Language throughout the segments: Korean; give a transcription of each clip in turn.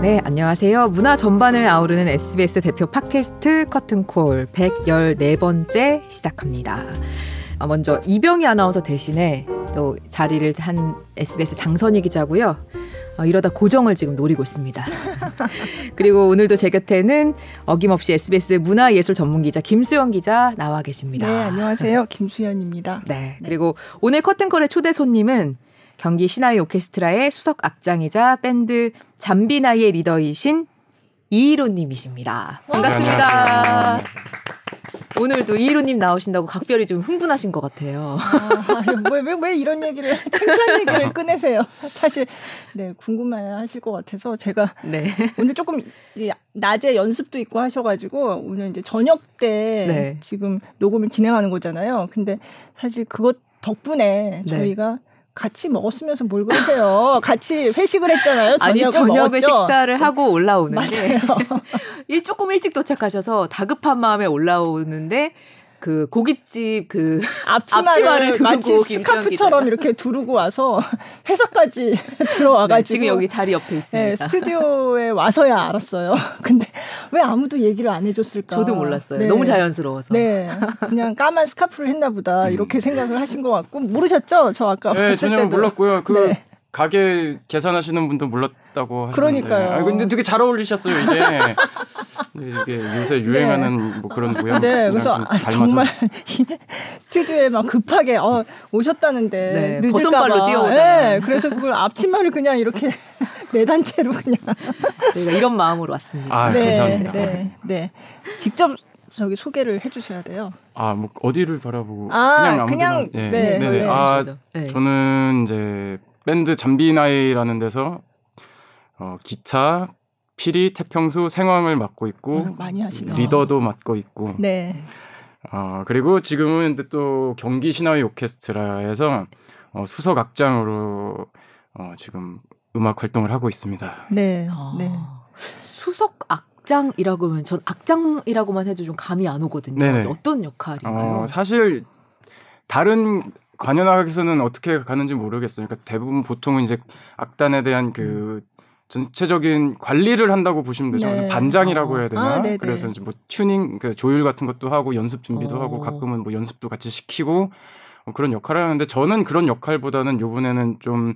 네, 안녕하세요. 문화 전반을 아우르는 SBS 대표 팟캐스트 커튼콜 114번째 시작합니다. 아, 먼저 이병희 아나운서 대신에 또 자리를 한 SBS 장선희 기자고요. 어, 이러다 고정을 지금 노리고 있습니다. 그리고 오늘도 제 곁에는 어김없이 SBS 문화예술 전문 기자 김수영 기자 나와 계십니다. 네, 안녕하세요. 김수현입니다. 네, 그리고 오늘 커튼콜의 초대 손님은 경기 신화의 오케스트라의 수석 악장이자 밴드 잠비나이의 리더이신 이희로님이십니다. 반갑습니다. 오늘도 이희로님 나오신다고 각별히 좀 흥분하신 것 같아요. 아, 왜, 왜, 왜 이런 얘기를, 창피한 얘기를 꺼내세요? 사실, 네, 궁금해 하실 것 같아서 제가 네. 오늘 조금 낮에 연습도 있고 하셔가지고 오늘 이제 저녁 때 네. 지금 녹음을 진행하는 거잖아요. 근데 사실 그것 덕분에 네. 저희가 같이 먹었으면서 뭘 그러세요? 같이 회식을 했잖아요. 아니 저녁을 먹었죠? 식사를 하고 올라오는데. 일 조금 일찍 도착하셔서 다급한 마음에 올라오는데 그 고깃집 그 앞치마를, 두르고 마치 스카프처럼 이렇게 두르고 와서 회사까지 들어와가지고 네, 지금 여기 자리 옆에 있습니다. 네, 스튜디오에 와서야 알았어요. 근데 왜 아무도 얘기를 안 해줬을까? 저도 몰랐어요. 네. 너무 자연스러워서. 네, 그냥 까만 스카프를 했나보다 음. 이렇게 생각을 하신 것 같고 모르셨죠? 저 아까 네, 전혀 때도. 몰랐고요. 그 네. 가게 계산하시는 분도 몰랐다고 하시는데. 그러니까요. 아, 근데 되게 잘 어울리셨어요 이게. 이게 요새 유행하는 네. 뭐 그런 모양. 네, 그래서 아, 정말 스튜디오에 막 급하게 어, 오셨다는데 네, 늦을까봐. 뛰어오다. 네, 그래서 그걸 앞치마를 그냥 이렇게 내단 채로 그냥. 저희가 이런 마음으로 왔습니다. 아, 네, 감사합니다. 네, 네. 직접 저기 소개를 해주셔야 돼요. 아, 뭐 어디를 바라보고 그냥 그냥 네, 네, 네, 네. 아, 네. 저는 이제 밴드 잠비나이라는 데서 어, 기타, 피리, 태평수, 생황을 맡고 있고 음, 많이 하시네. 리더도 맡고 있고. 네. 어, 그리고 지금은 또 경기 신화의 오케스트라에서 어, 수석 악장으로 어, 지금 음악 활동을 하고 있습니다. 네. 아, 네. 수석 악장이라고 하면 전 악장이라고만 해도 좀 감이 안 오거든요. 네네. 어떤 역할인가요? 어, 사실 다른 관현악에서는 어떻게 가는지 모르겠어요. 그러니까 대부분 보통은 이제 악단에 대한 그 전체적인 관리를 한다고 보시면 되죠. 네. 반장이라고 해야 되나? 아, 그래서 이제 뭐 튜닝, 그 조율 같은 것도 하고 연습 준비도 오. 하고 가끔은 뭐 연습도 같이 시키고 뭐 그런 역할을 하는데 저는 그런 역할보다는 요번에는 좀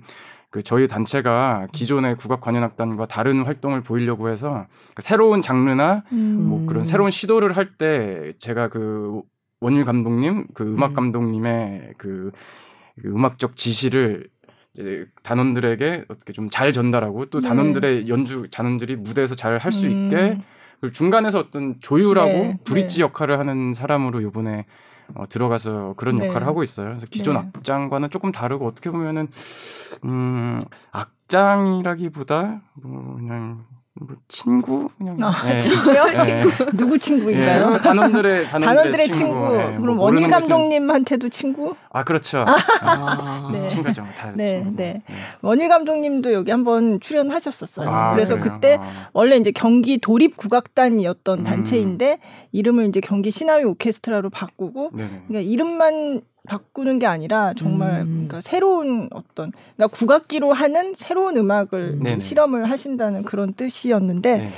그 저희 단체가 기존의 국악 관현악단과 다른 활동을 보이려고 해서 그 새로운 장르나 음. 뭐 그런 새로운 시도를 할 때 제가 그 원일 감독님, 그 음악 음. 감독님의 그, 그 음악적 지시를 이제 단원들에게 어떻게 좀 잘 전달하고 또 네. 단원들의 연주 단원들이 무대에서 잘 할수 음. 있게 그리고 중간에서 어떤 조율하고 네. 브릿지 네. 역할을 하는 사람으로 요번에 어, 들어가서 그런 네. 역할을 하고 있어요. 그래서 기존 네. 악장과는 조금 다르고 어떻게 보면은 음 악장이라기보다 뭐 그냥 뭐 친구 그냥 아, 네. 친구요? 네. 친구 누구 친구인가요? 네. 단원들의 단원들의, 단원들의 친구. 친구. 네. 그럼 뭐 원희 감독님한테도 친구? 아 그렇죠. 아, 아, 네. 친구죠. 다 네, 친구. 네. 네. 원희 감독님도 여기 한번 출연하셨었어요. 아, 그래서 그래요? 그때 아. 원래 이제 경기 도립 국악단이었던 음. 단체인데 이름을 이제 경기 신화위 오케스트라로 바꾸고 그러니까 이름만 바꾸는 게 아니라 정말 음. 그러니까 새로운 어떤 그러니까 국악기로 하는 새로운 음악을 음. 실험을 하신다는 그런 뜻이었는데 네.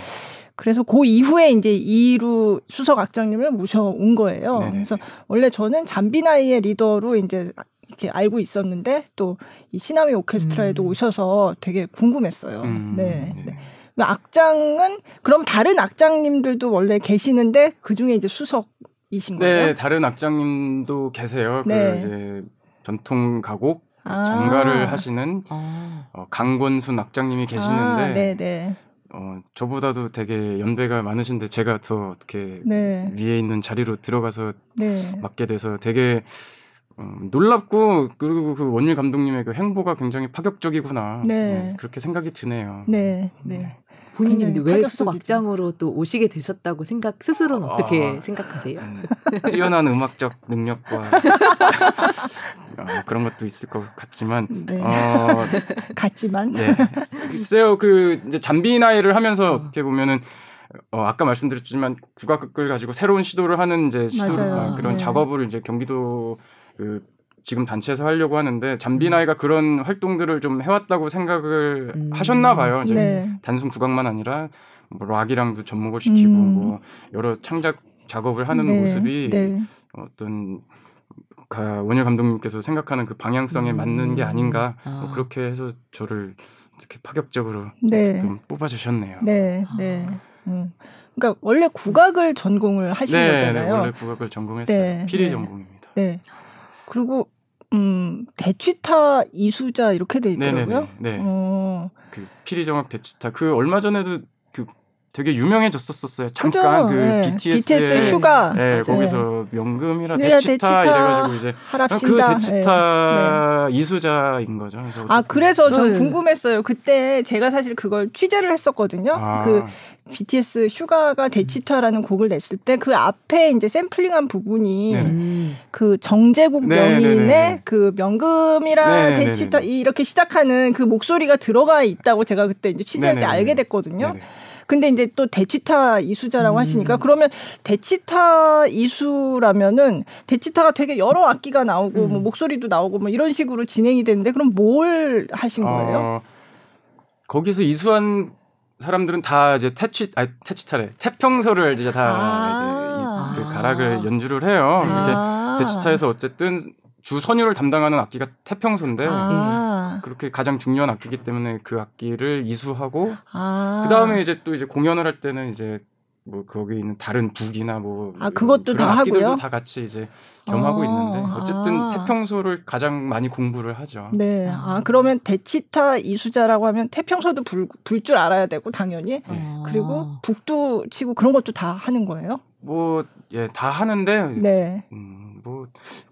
그래서 그 이후에 이제 이루 수석 악장님을 모셔온 거예요. 네네. 그래서 원래 저는 잠비나이의 리더로 이제 이렇게 알고 있었는데 또 이 시나미 오케스트라에도 음. 오셔서 되게 궁금했어요. 음. 네. 네. 악장은 그럼 다른 악장님들도 원래 계시는데 그 중에 이제 수석 이신 네, 거예요? 네, 다른 악장님도 계세요. 그 네. 그 이제 전통 가곡 아. 전가를 하시는 아. 어, 강권순 악장님이 계시는데 아, 네, 네. 어, 저보다도 되게 연배가 많으신데 제가 더 어떻게 네. 위에 있는 자리로 들어가서 네. 맡게 돼서 되게 음, 놀랍고 그리고 그 원일 감독님의 그 행보가 굉장히 파격적이구나 네. 음, 그렇게 생각이 드네요. 네, 네. 본인이 왜 수석 악장으로 또 오시게 되셨다고 생각 스스로는 어떻게 아, 생각하세요? 음, 뛰어난 음악적 능력과 어, 그런 것도 있을 것 같지만 네. 어, 같지만 네. 글쎄요 그 이제 잠비 나이를 하면서 어. 어떻게 보면은 어, 아까 말씀드렸지만 국악극을 가지고 새로운 시도를 하는 이제 시도 그런 네. 작업을 이제 경기도 그 지금 단체에서 하려고 하는데 잠비나이가 음. 그런 활동들을 좀 해왔다고 생각을 음. 하셨나 봐요. 이제 네. 단순 국악만 아니라 뭐 락이랑도 접목을 시키고 음. 뭐 여러 창작 작업을 하는 네. 모습이 네. 어떤 원효 감독님께서 생각하는 그 방향성에 음. 맞는 게 아닌가 뭐 아. 뭐 그렇게 해서 저를 이렇게 파격적으로 네. 좀 뽑아주셨네요. 네, 네. 음. 그러니까 원래 국악을 전공을 하신 네, 네 거잖아요. 네, 원래 국악을 전공했어요. 네, 피리 네. 전공입니다. 네. 그리고 음, 대취타 이수자 이렇게 돼 있더라고요. 네. 어. 그 피리 정악 대취타 그 얼마 전에도 되게 유명해졌었었어요. 잠깐 그죠? 그 네. BTS의 BTS 슈가 네, 거기서 명금이라 네, 대취타, 대취타 이래가지고 이제 그 대치타 네. 이수자인 거죠. 그래서 아 그래서 전 네. 궁금했어요. 그때 제가 사실 그걸 취재를 했었거든요. 아. 그 BTS 슈가가 대치타라는 곡을 냈을 때 그 앞에 이제 샘플링한 부분이 네네. 그 정재국 명인의 그 명금이라 대치타 이렇게 시작하는 그 목소리가 들어가 있다고 제가 그때 이제 취재할 때 알게 됐거든요. 네네. 근데 이제 또 대치타 이수자라고 음. 하시니까 그러면 대치타 이수라면은 대치타가 되게 여러 악기가 나오고 음. 뭐 목소리도 나오고 뭐 이런 식으로 진행이 되는데 그럼 뭘 하신 어, 거예요? 어, 거기서 이수한 사람들은 다 이제 태치 아 태치타래 태평소를 이제 다 아~ 이제 그 가락을 연주를 해요. 아~ 대치타에서 어쨌든 주 선율을 담당하는 악기가 태평소인데 아. 그렇게 가장 중요한 악기이기 때문에 그 악기를 이수하고 아. 그 다음에 이제 또 이제 공연을 할 때는 이제 뭐 거기 있는 다른 북이나 뭐 아, 그것도 다 하고요. 다 같이 이제 겸하고 어. 있는데 어쨌든 아. 태평소를 가장 많이 공부를 하죠. 네. 아 그러면 대치타 이수자라고 하면 태평소도 불 줄 알아야 되고 당연히 네. 그리고 북도 치고 그런 것도 다 하는 거예요? 뭐 예 다 하는데 네. 음, 뭐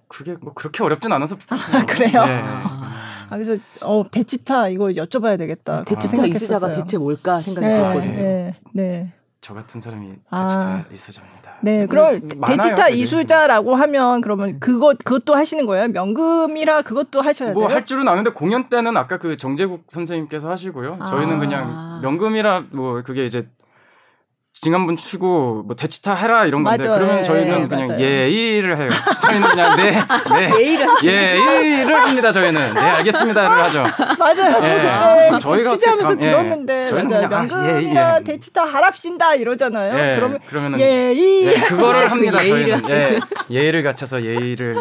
그게 뭐 그렇게 어렵진 않아서 아, 그래요. 네. 아, 그래서 어 대치타 이거 여쭤봐야 되겠다. 대치타 이수자가 대체 뭘까 생각이 네, 들었거든요. 네, 네. 저 같은 사람이 아. 대치타 아. 이수자입니다. 네, 그럼 대치타 이수자라고 하면 그러면 그것 그것도 하시는 거예요? 명금이라 그것도 하셔야 뭐 돼요? 뭐 할 줄은 아는데 공연 때는 아까 그 정재국 선생님께서 하시고요. 저희는 아. 그냥 명금이라 뭐 그게 이제 징 한번 치고 뭐 대치타 해라 이런 건데 맞아요. 그러면 저희는 네, 그냥 맞아요. 예의를 해요. 저희는 그냥 네, 네 예의를 예의를 합니다. 저희는 네 알겠습니다를 하죠. 맞아요. 예. 저 저희가 취재하면서 감, 예. 들었는데 저희는 맞아요. 명금이나 아, 예, 예. 대치타 하랍신다 이러잖아요. 예. 그러면 그러면은 예의 예, 그거를 합니다. 저희는 예, 예의를 갖춰서 예의를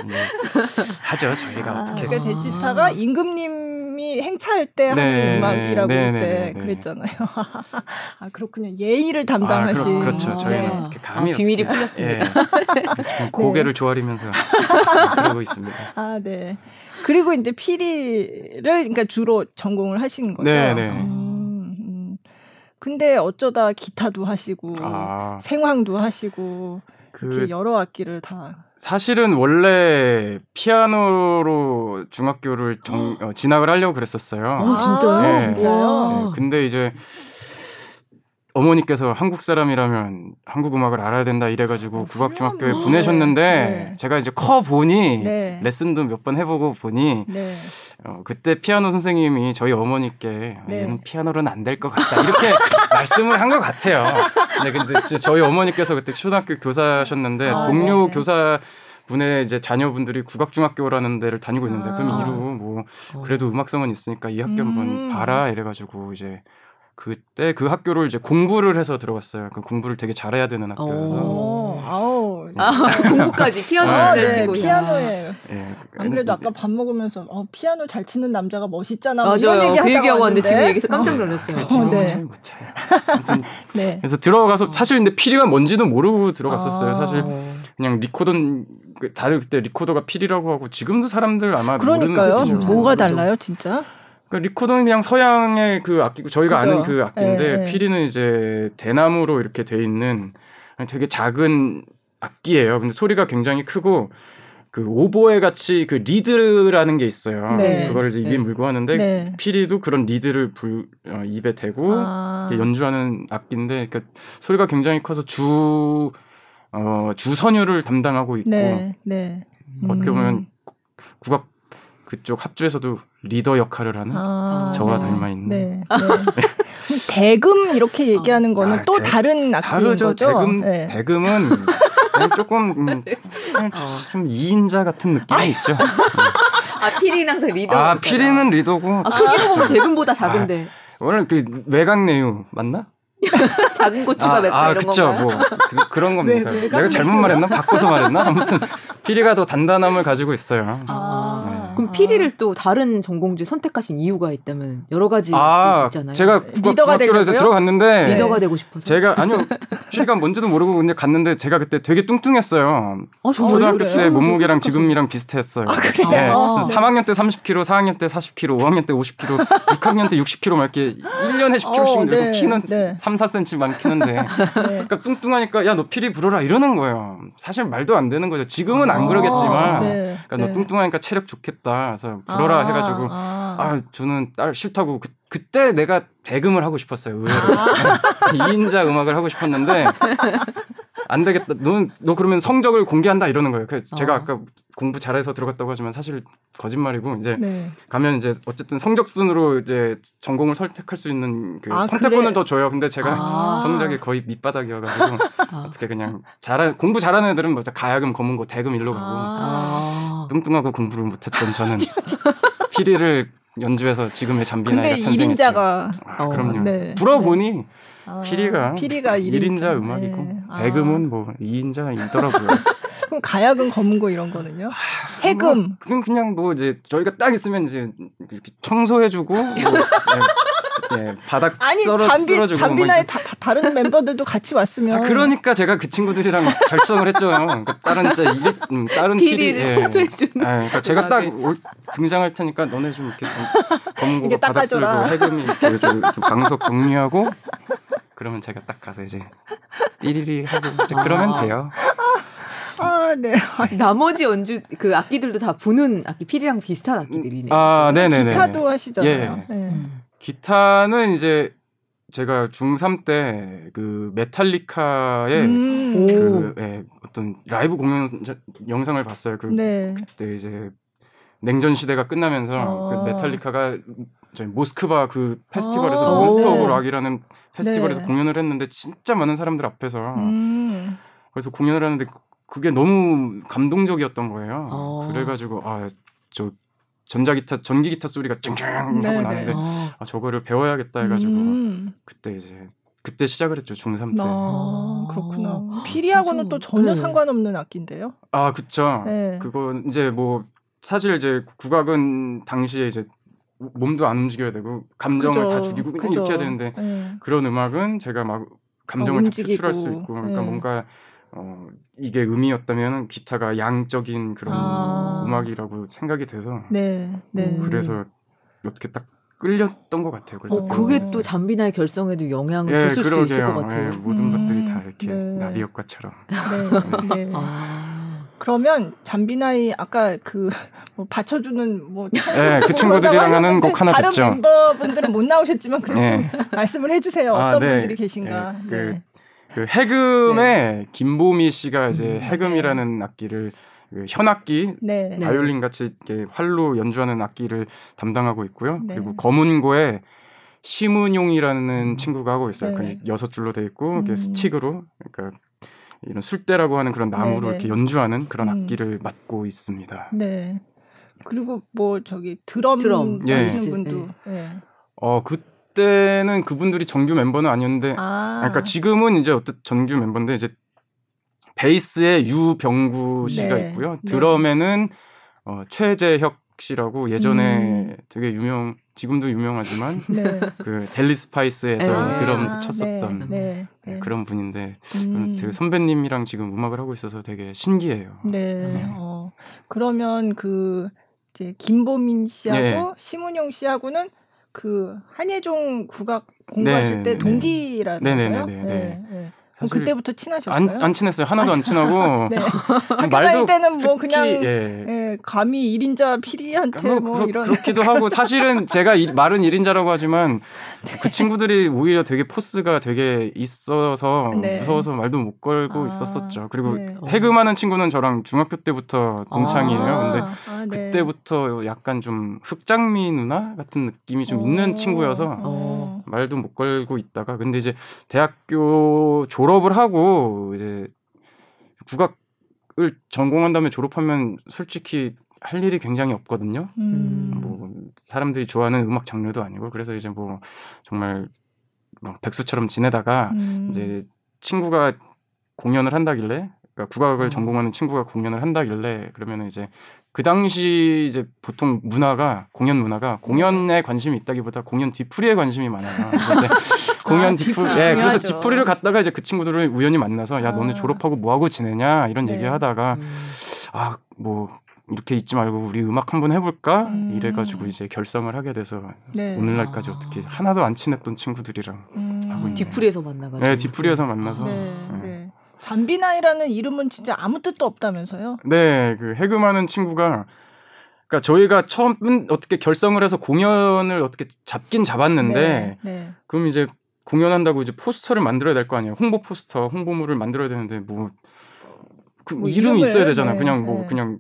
하죠. 저희가 아, 어떻게 그러니까 대치타가 임금님 님이 행차할 때 하는 네, 음악이라고 네, 그때 네, 네, 그랬잖아요. 아 그렇군요. 예의를 담당하신. 아, 그렇, 죠 저희는 네. 감이 아, 비밀이 풀렸습니다. 예. 고개를 조아리면서 그러고 있습니다. 아 네. 그리고 이제 피리를 그러니까 주로 전공을 하신 거죠. 네, 네. 음, 음. 근데 어쩌다 기타도 하시고 아. 생황도 하시고 그 여러 악기를 다 사실은 원래 피아노로 중학교를 정, 어, 진학을 하려고 그랬었어요. 아, 진짜요? 네. 진짜요? 네. 근데 이제 어머니께서 한국 사람이라면 한국 음악을 알아야 된다 이래가지고 어, 국악중학교에 보내셨는데 네. 제가 이제 커 보니 네. 레슨도 몇 번 해보고 보니 네. 어, 그때 피아노 선생님이 저희 어머니께 아, 네. 얘는 피아노는 안 될 것 같다 이렇게 말씀을 한 것 같아요. 네, 근데 저희 어머니께서 그때 초등학교 교사셨는데 아, 동료 네. 교사 분의 이제 자녀분들이 국악중학교라는 데를 다니고 있는데 아. 그럼 이루 뭐 어. 그래도 음악성은 있으니까 이 학교 음. 한번 봐라 이래가지고 이제 그때 그 학교를 이제 공부를 해서 들어갔어요. 그 공부를 되게 잘해야 되는 학교여서. 오, 아우. 아, 공부까지 피아노 아, 잘 치고. 네, 피아노에. 네, 안 그래도 아까 밥 먹으면서 어, 피아노 잘 치는 남자가 멋있잖아. 뭐 맞아요. 이런 그 얘기하고 왔는데 지금 얘기해서 깜짝 놀랐어요. 어, 지금은 네. 잘못 쳐요. 네. 그래서 들어가서 사실 근데 피리가 뭔지도 모르고 들어갔었어요. 아. 사실 그냥 리코던 그 다들 그때 리코더가 피리라고 하고 지금도 사람들 아마 그러니까요. 모르는. 뭐가 달라요, 진짜? 그 리코더는 그냥 서양의 그 악기고 저희가 그죠? 아는 그 악기인데 네. 피리는 이제 대나무로 이렇게 돼 있는 되게 작은 악기예요. 근데 소리가 굉장히 크고 그 오보에 같이 그 리드라는 게 있어요. 네. 그거를 이제 입에 네. 물고 하는데 네. 피리도 그런 리드를 불, 어, 입에 대고 아. 연주하는 악기인데 그러니까 소리가 굉장히 커서 주 어, 주선율을 담당하고 있고 네. 네. 어떻게 보면 음. 국악 그쪽 합주에서도 리더 역할을 하는 아, 저와 네. 닮아 있는. 네. 네. 대금 이렇게 얘기하는 거는 아, 또 대, 다른 악기인 다르죠. 거죠. 대금 네. 대금은 조금 음, 좀 2인자 같은 느낌이 있죠. 아 피리는 항상 리더. 아 피리는 리더고. 아 크기로 보면 대금보다 작은데. 아, 원래 그 외곽내유 맞나? 작은 고추가 아, 맵다 아, 이런 그쵸, 건가요? 뭐 그, 런 겁니다. 왜, 내가 잘못 말했나? 바꿔서 말했나? 아무튼 피리가 더 단단함을 가지고 있어요. 아, 네. 그럼 피리를 또 다른 전공주 선택하신 이유가 있다면 여러 가지 아, 있잖아요. 제가 국가, 리더가 국악교에서 되려고요? 들어갔는데 리더가 되고 싶어서. 제가 아니요 피리가 뭔지도 모르고 그냥 갔는데 제가 그때 되게 뚱뚱했어요. 어, 정말 초등학교? 때 몸무게랑? 지금이랑 비슷했어요. 아, 그래요? 네. 아. 3학년 때 30kg, 4학년 때 40kg, 5학년 때 50kg, 6학년 때 60kg 막 이렇게 1년에 10kg씩 어, 늘고 네, 키는 네. 3, 4cm만 키는데 네. 그러니까 뚱뚱하니까 야 너 피리 불어라 이러는 거예요. 사실 말도 안 되는 거죠. 지금은 안 그러겠지만 네. 그러니까 너 네. 뚱뚱하니까 체력 좋겠다. 그래서 불어라 아, 해가지고 아. 아 저는 딸 싫다고 그, 그때 내가 대금을 하고 싶었어요. 의외로 아. 2인자 음악을 하고 싶었는데 안 되겠다. 너, 너 그러면 성적을 공개한다 이러는 거예요. 그 제가 어. 아까 공부 잘해서 들어갔다고 하지만 사실 거짓말이고 이제 네. 가면 이제 어쨌든 성적 순으로 이제 전공을 선택할 수 있는 그 아, 선택권을 그래? 더 줘요. 근데 제가 아. 성적이 거의 밑바닥이어가지고 아. 어떻게 그냥 잘하 공부 잘하는 애들은 뭐 가야금 검은고 대금 일로 가고 아. 뚱뚱하고 공부를 못했던 저는 피리를 연주해서 지금의 잠비나이가 탄생했죠. 1인자가 아, 어, 그럼요. 네. 들어보니 아, 피리가 피리가 1인자 1인자, 음악이고 네. 아. 대금은 뭐 2인자이더라고요. 그럼 가야금 검은고 이런 거는요? 해금. 뭐, 그건 그냥 뭐 이제 저희가 딱 있으면 이제 이렇게 청소해주고 뭐, 예, 예, 바닥 아니 썰어 잠비 쓸어주고 뭐 잠비나의 이렇게. 다, 다른 멤버들도 같이 왔으면 아, 그러니까 제가 그 친구들이랑 결성을 했죠. 그러니까 다른 이제 이게 음, 다른 피리를 피리, 예. 청소해 주는. 아, 그러니까 제가 딱. 올- 등장할 테니까 너네 좀 이렇게 이게 바닥 쓸고 닦아줘라. 해금이 이렇게 좀, 좀 방석 정리하고 그러면 제가 딱 가서 이제 띠리리 하고 이제 그러면 아. 돼요. 아 네. 나머지 연주 그 악기들도 다 부는 악기 피리랑 비슷한 악기들이네. 아, 네 네 네. 기타도 하시잖아요. 예. 네. 음. 기타는 이제 제가 중3 때 그 메탈리카의 음. 오. 그 예, 어떤 라이브 공연 자- 영상을 봤어요. 그 네. 그때 이제 냉전 시대가 끝나면서 어. 그 메탈리카가 저희 모스크바 그 페스티벌에서 어, 몬스터 네. of Rock이라는 페스티벌에서 네. 공연을 했는데 진짜 많은 사람들 앞에서 음. 그래서 공연을 하는데 그게 너무 감동적이었던 거예요. 어. 그래가지고 아저 전자기타 전기 기타 소리가 쨍쨍 하고 네, 나는데 네. 어. 아 저거를 배워야겠다 해가지고 음. 그때 이제 그때 시작을 했죠 중3 때. 아, 아. 그렇구나. 피리하고는 또 전혀 네. 상관없는 악기인데요. 아 그쵸. 네. 그거 이제 뭐 사실 이제 국악은 당시에 이제 몸도 안 움직여야 되고 감정을 그죠. 다 죽이고 그냥 그죠. 이렇게 해야 되는데 네. 그런 음악은 제가 막 감정을 어, 다. 표출할 수 있고 그러니까 네. 뭔가 어 이게 음이었다면 기타가 양적인 그런 아. 음악이라고 생각이 돼서 네. 네. 음. 그래서 어떻게 딱 끌렸던 것 같아요. 그래서 어, 그- 그게 또 잠비나의 결성에도 영향을 예, 줬을 수 있을 것 같아요. 예, 모든 음, 것들이 다 이렇게 네. 나비 효과처럼. 네. 네. 아. 그러면 잠비나이 아까 그 뭐 받쳐주는 뭐 예, 그 친구들이랑 하는 곡 하나 다른 듣죠. 멤버분들은 못 나오셨지만 그래도 예. 말씀을 해주세요. 아, 어떤 네. 분들이 계신가. 예, 그 네. 그 해금의 김보미 씨가 이제 음, 해금이라는 악기를 그 현악기 네. 네. 바이올린 같이 이렇게 활로 연주하는 악기를 담당하고 있고요. 네. 그리고 검은고에 심은용이라는 친구가 하고 있어요. 네. 그 여섯 줄로 돼 있고 음. 스틱으로 그러니까 이런 술대라고 하는 그런 나무로 네, 네. 이렇게 연주하는 그런 음. 악기를 맡고 있습니다. 네. 그리고 뭐 저기 드럼, 드럼. 예. 하시는 분도. 예. 어 그때는 그분들이 정규 멤버는 아니었는데 아. 그러니까 지금은 이제 어떤 정규 멤버인데 이제 베이스에 유병구 씨가 네. 있고요. 네. 드럼에는 어, 최재혁 씨라고 예전에 음. 되게 유명 지금도 유명하지만 네. 그 델리 스파이스에서 아, 드럼도 네. 쳤었던 네. 네. 그런 분인데 음. 그 선배님이랑 지금 음악을 하고 있어서 되게 신기해요. 네. 네. 어. 그러면 그 이제 김보미 씨하고 네. 심은영 씨하고는 그 한예종 국악 공부하실 네, 때 네. 동기라면서요? 네, 네, 네, 네. 네. 그럼 사실 그때부터 친하셨어요? 안, 안 친했어요. 하나도 안 친하고 네. 학교 다닐 때는 뭐 특히, 그냥 예. 예, 감히 1인자 피리한테 뭐, 뭐 그렇, 이런 그렇기도 하고 사실은 제가 이, 말은 1인자라고 하지만 그 친구들이 오히려 되게 포스가 되게 있어서 네. 무서워서 말도 못 걸고 아, 있었었죠. 그리고 네. 해금하는 친구는 저랑 중학교 때부터 동창이에요. 아, 근데 아, 네. 그때부터 약간 좀 흑장미 누나 같은 느낌이 좀 어, 있는 친구여서 어. 말도 못 걸고 있다가 근데 이제 대학교 졸업을 하고 이제 국악을 전공한 다음에 졸업하면 솔직히 할 일이 굉장히 없거든요. 음. 뭐 사람들이 좋아하는 음악 장르도 아니고 그래서 이제 뭐 정말 뭐 백수처럼 지내다가 음. 이제 친구가 공연을 한다길래 그러니까 국악을 어. 전공하는 친구가 공연을 한다길래 그러면 이제 그 당시 이제 보통 문화가 공연 문화가 공연에 관심이 있다기보다 공연 뒤풀이에 관심이 많아요. 공연 아, 뒤풀이, 예, 그래서 뒤풀이를 갔다가 이제 그 친구들을 우연히 만나서 야 너네 아. 졸업하고 뭐 하고 지내냐 이런 네. 얘기하다가 음. 아뭐 이렇게 있지 말고 우리 음악 한번 해볼까 음. 이래가지고 이제 결성을 하게 돼서 네. 오늘날까지 아. 어떻게 하나도 안 친했던 친구들이랑 음. 하고 있는 뒤풀이에서 만나가지고 네 뒤풀이에서 만나서 네. 잠비나이라는 이름은 진짜 아무 뜻도 없다면서요? 네, 그 해금하는 친구가 그러니까 저희가 처음 어떻게 결성을 해서 공연을 어떻게 잡긴 잡았는데 네, 네. 그럼 이제 공연한다고 이제 포스터를 만들어야 될 거 아니에요. 홍보 포스터, 홍보물을 만들어야 되는데 뭐, 그 뭐 이름이 있어야 되잖아요. 네, 그냥 뭐 네. 그냥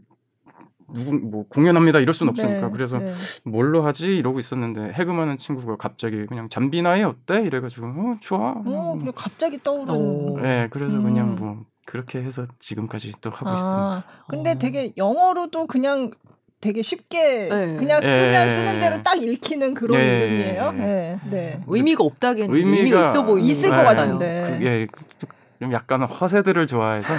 누구 뭐 공연합니다 이럴 수는 없으니까 네, 그래서 네. 뭘로 하지 이러고 있었는데 해금하는 친구가 갑자기 그냥 잠비나이 어때 이래가지고 어 좋아 어 그냥 갑자기 떠오르는 네 그래서 음. 그냥 뭐 그렇게 해서 지금까지 또 하고 아, 있습니다 근데 어. 되게 영어로도 그냥 되게 쉽게 네. 그냥 쓰면 네. 쓰는 대로 딱 읽히는 그런 네. 이름이에요. 네. 네. 의미가 없다기엔 의미가, 의미가 있어 보이 있을 것 같은데. 그게 좀 약간 허세들을 좋아해서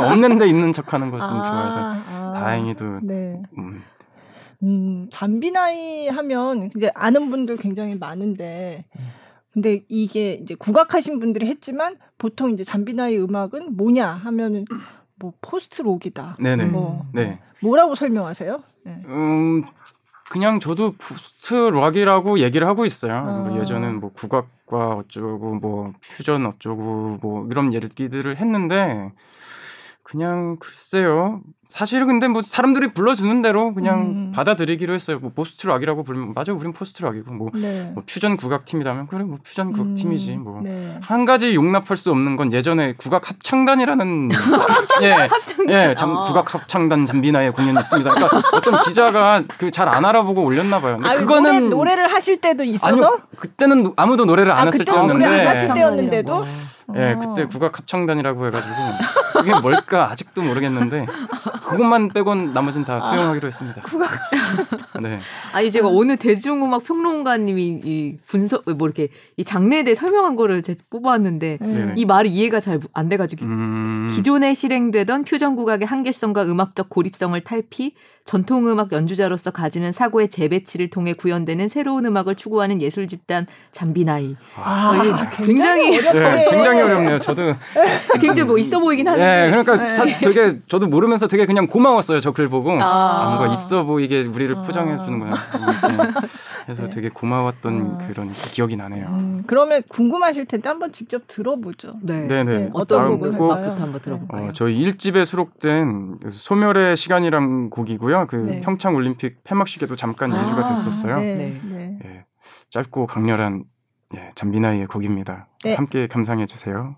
없는데 있는 척하는 것은 아, 좋아해서 아, 다행히도 네. 음. 음, 잠비나이 하면 이제 아는 분들 굉장히 많은데 근데 이게 이제 국악하신 분들이 했지만 보통 이제 잠비나이 음악은 뭐냐 하면은 뭐 post rock이다. 네네. 뭐 네. 뭐라고 설명하세요? 네. 음 그냥 저도 post rock이라고 얘기를 하고 있어요. 어. 뭐 예전엔 뭐 국악과 어쩌고 뭐 퓨전 어쩌고 뭐 이런 얘기들을 했는데 그냥 글쎄요. 사실은 근데 뭐 사람들이 불러주는 대로 그냥 음. 받아들이기로 했어요. 뭐 post rock이라고 부르면 맞아, 우린 post rock이고 뭐, 네. 뭐 퓨전 국악 팀이라면 그래 뭐 퓨전 국악 음. 팀이지 뭐한 네. 가지 용납할 수 없는 건 예전에 국악 합창단이라는 예, 합창단. 예, 잠, 아. 국악 합창단 잠비나이 공연이 있습니다. 그러니까 어떤 기자가 그 잘 안 알아보고 올렸나 봐요. 근데 아, 그거는 노래, 를 하실 때도 있어서 아니요, 그때는 아무도 노래를 안 아, 했을 때였는데 하실 때였는데도 예, 네, 그때 국악 합창단이라고 해가지고 그게 뭘까 아직도 모르겠는데 그것만 빼곤 나머지는 다 수용하기로 했습니다. 국악 네. 아니 제가 오늘 대중음악 평론가님이 이 분석 뭐 이렇게 이 장르에 대해 설명한 거를 제가 뽑아왔는데 음. 이 말이 이해가 잘 안 돼가지고 음. 기존에 실행되던 퓨전 국악의 한계성과 음악적 고립성을 탈피 전통 음악 연주자로서 가지는 사고의 재배치를 통해 구현되는 새로운 음악을 추구하는 예술 집단 잠비나이. 아, 아 굉장히 네, 굉장히 어렵네요. 저도 굉장히 뭐 있어 보이긴 하는데. 네, 그러니까 네. 사실 되게 저도 모르면서 되게 그냥 고마웠어요. 저 글 보고 아, 아 뭔가 있어 보이게 우리를 아. 포장해 주는 거야. 그래서 네. 되게 고마웠던 아. 그런 기억이 나네요. 음, 그러면 궁금하실 텐데 한번 직접 들어보죠. 네, 네. 네. 네. 어떤 곡을 한번 들어볼까요? 어, 저희 1집에 수록된 소멸의 시간이란 곡이고요. 그 네. 평창 올림픽 폐막식에도 잠깐 아, 예주가 됐었어요. 네. 네. 네. 예, 짧고 강렬한 예, 잠비나이의 곡입니다. 네. 함께 감상해 주세요.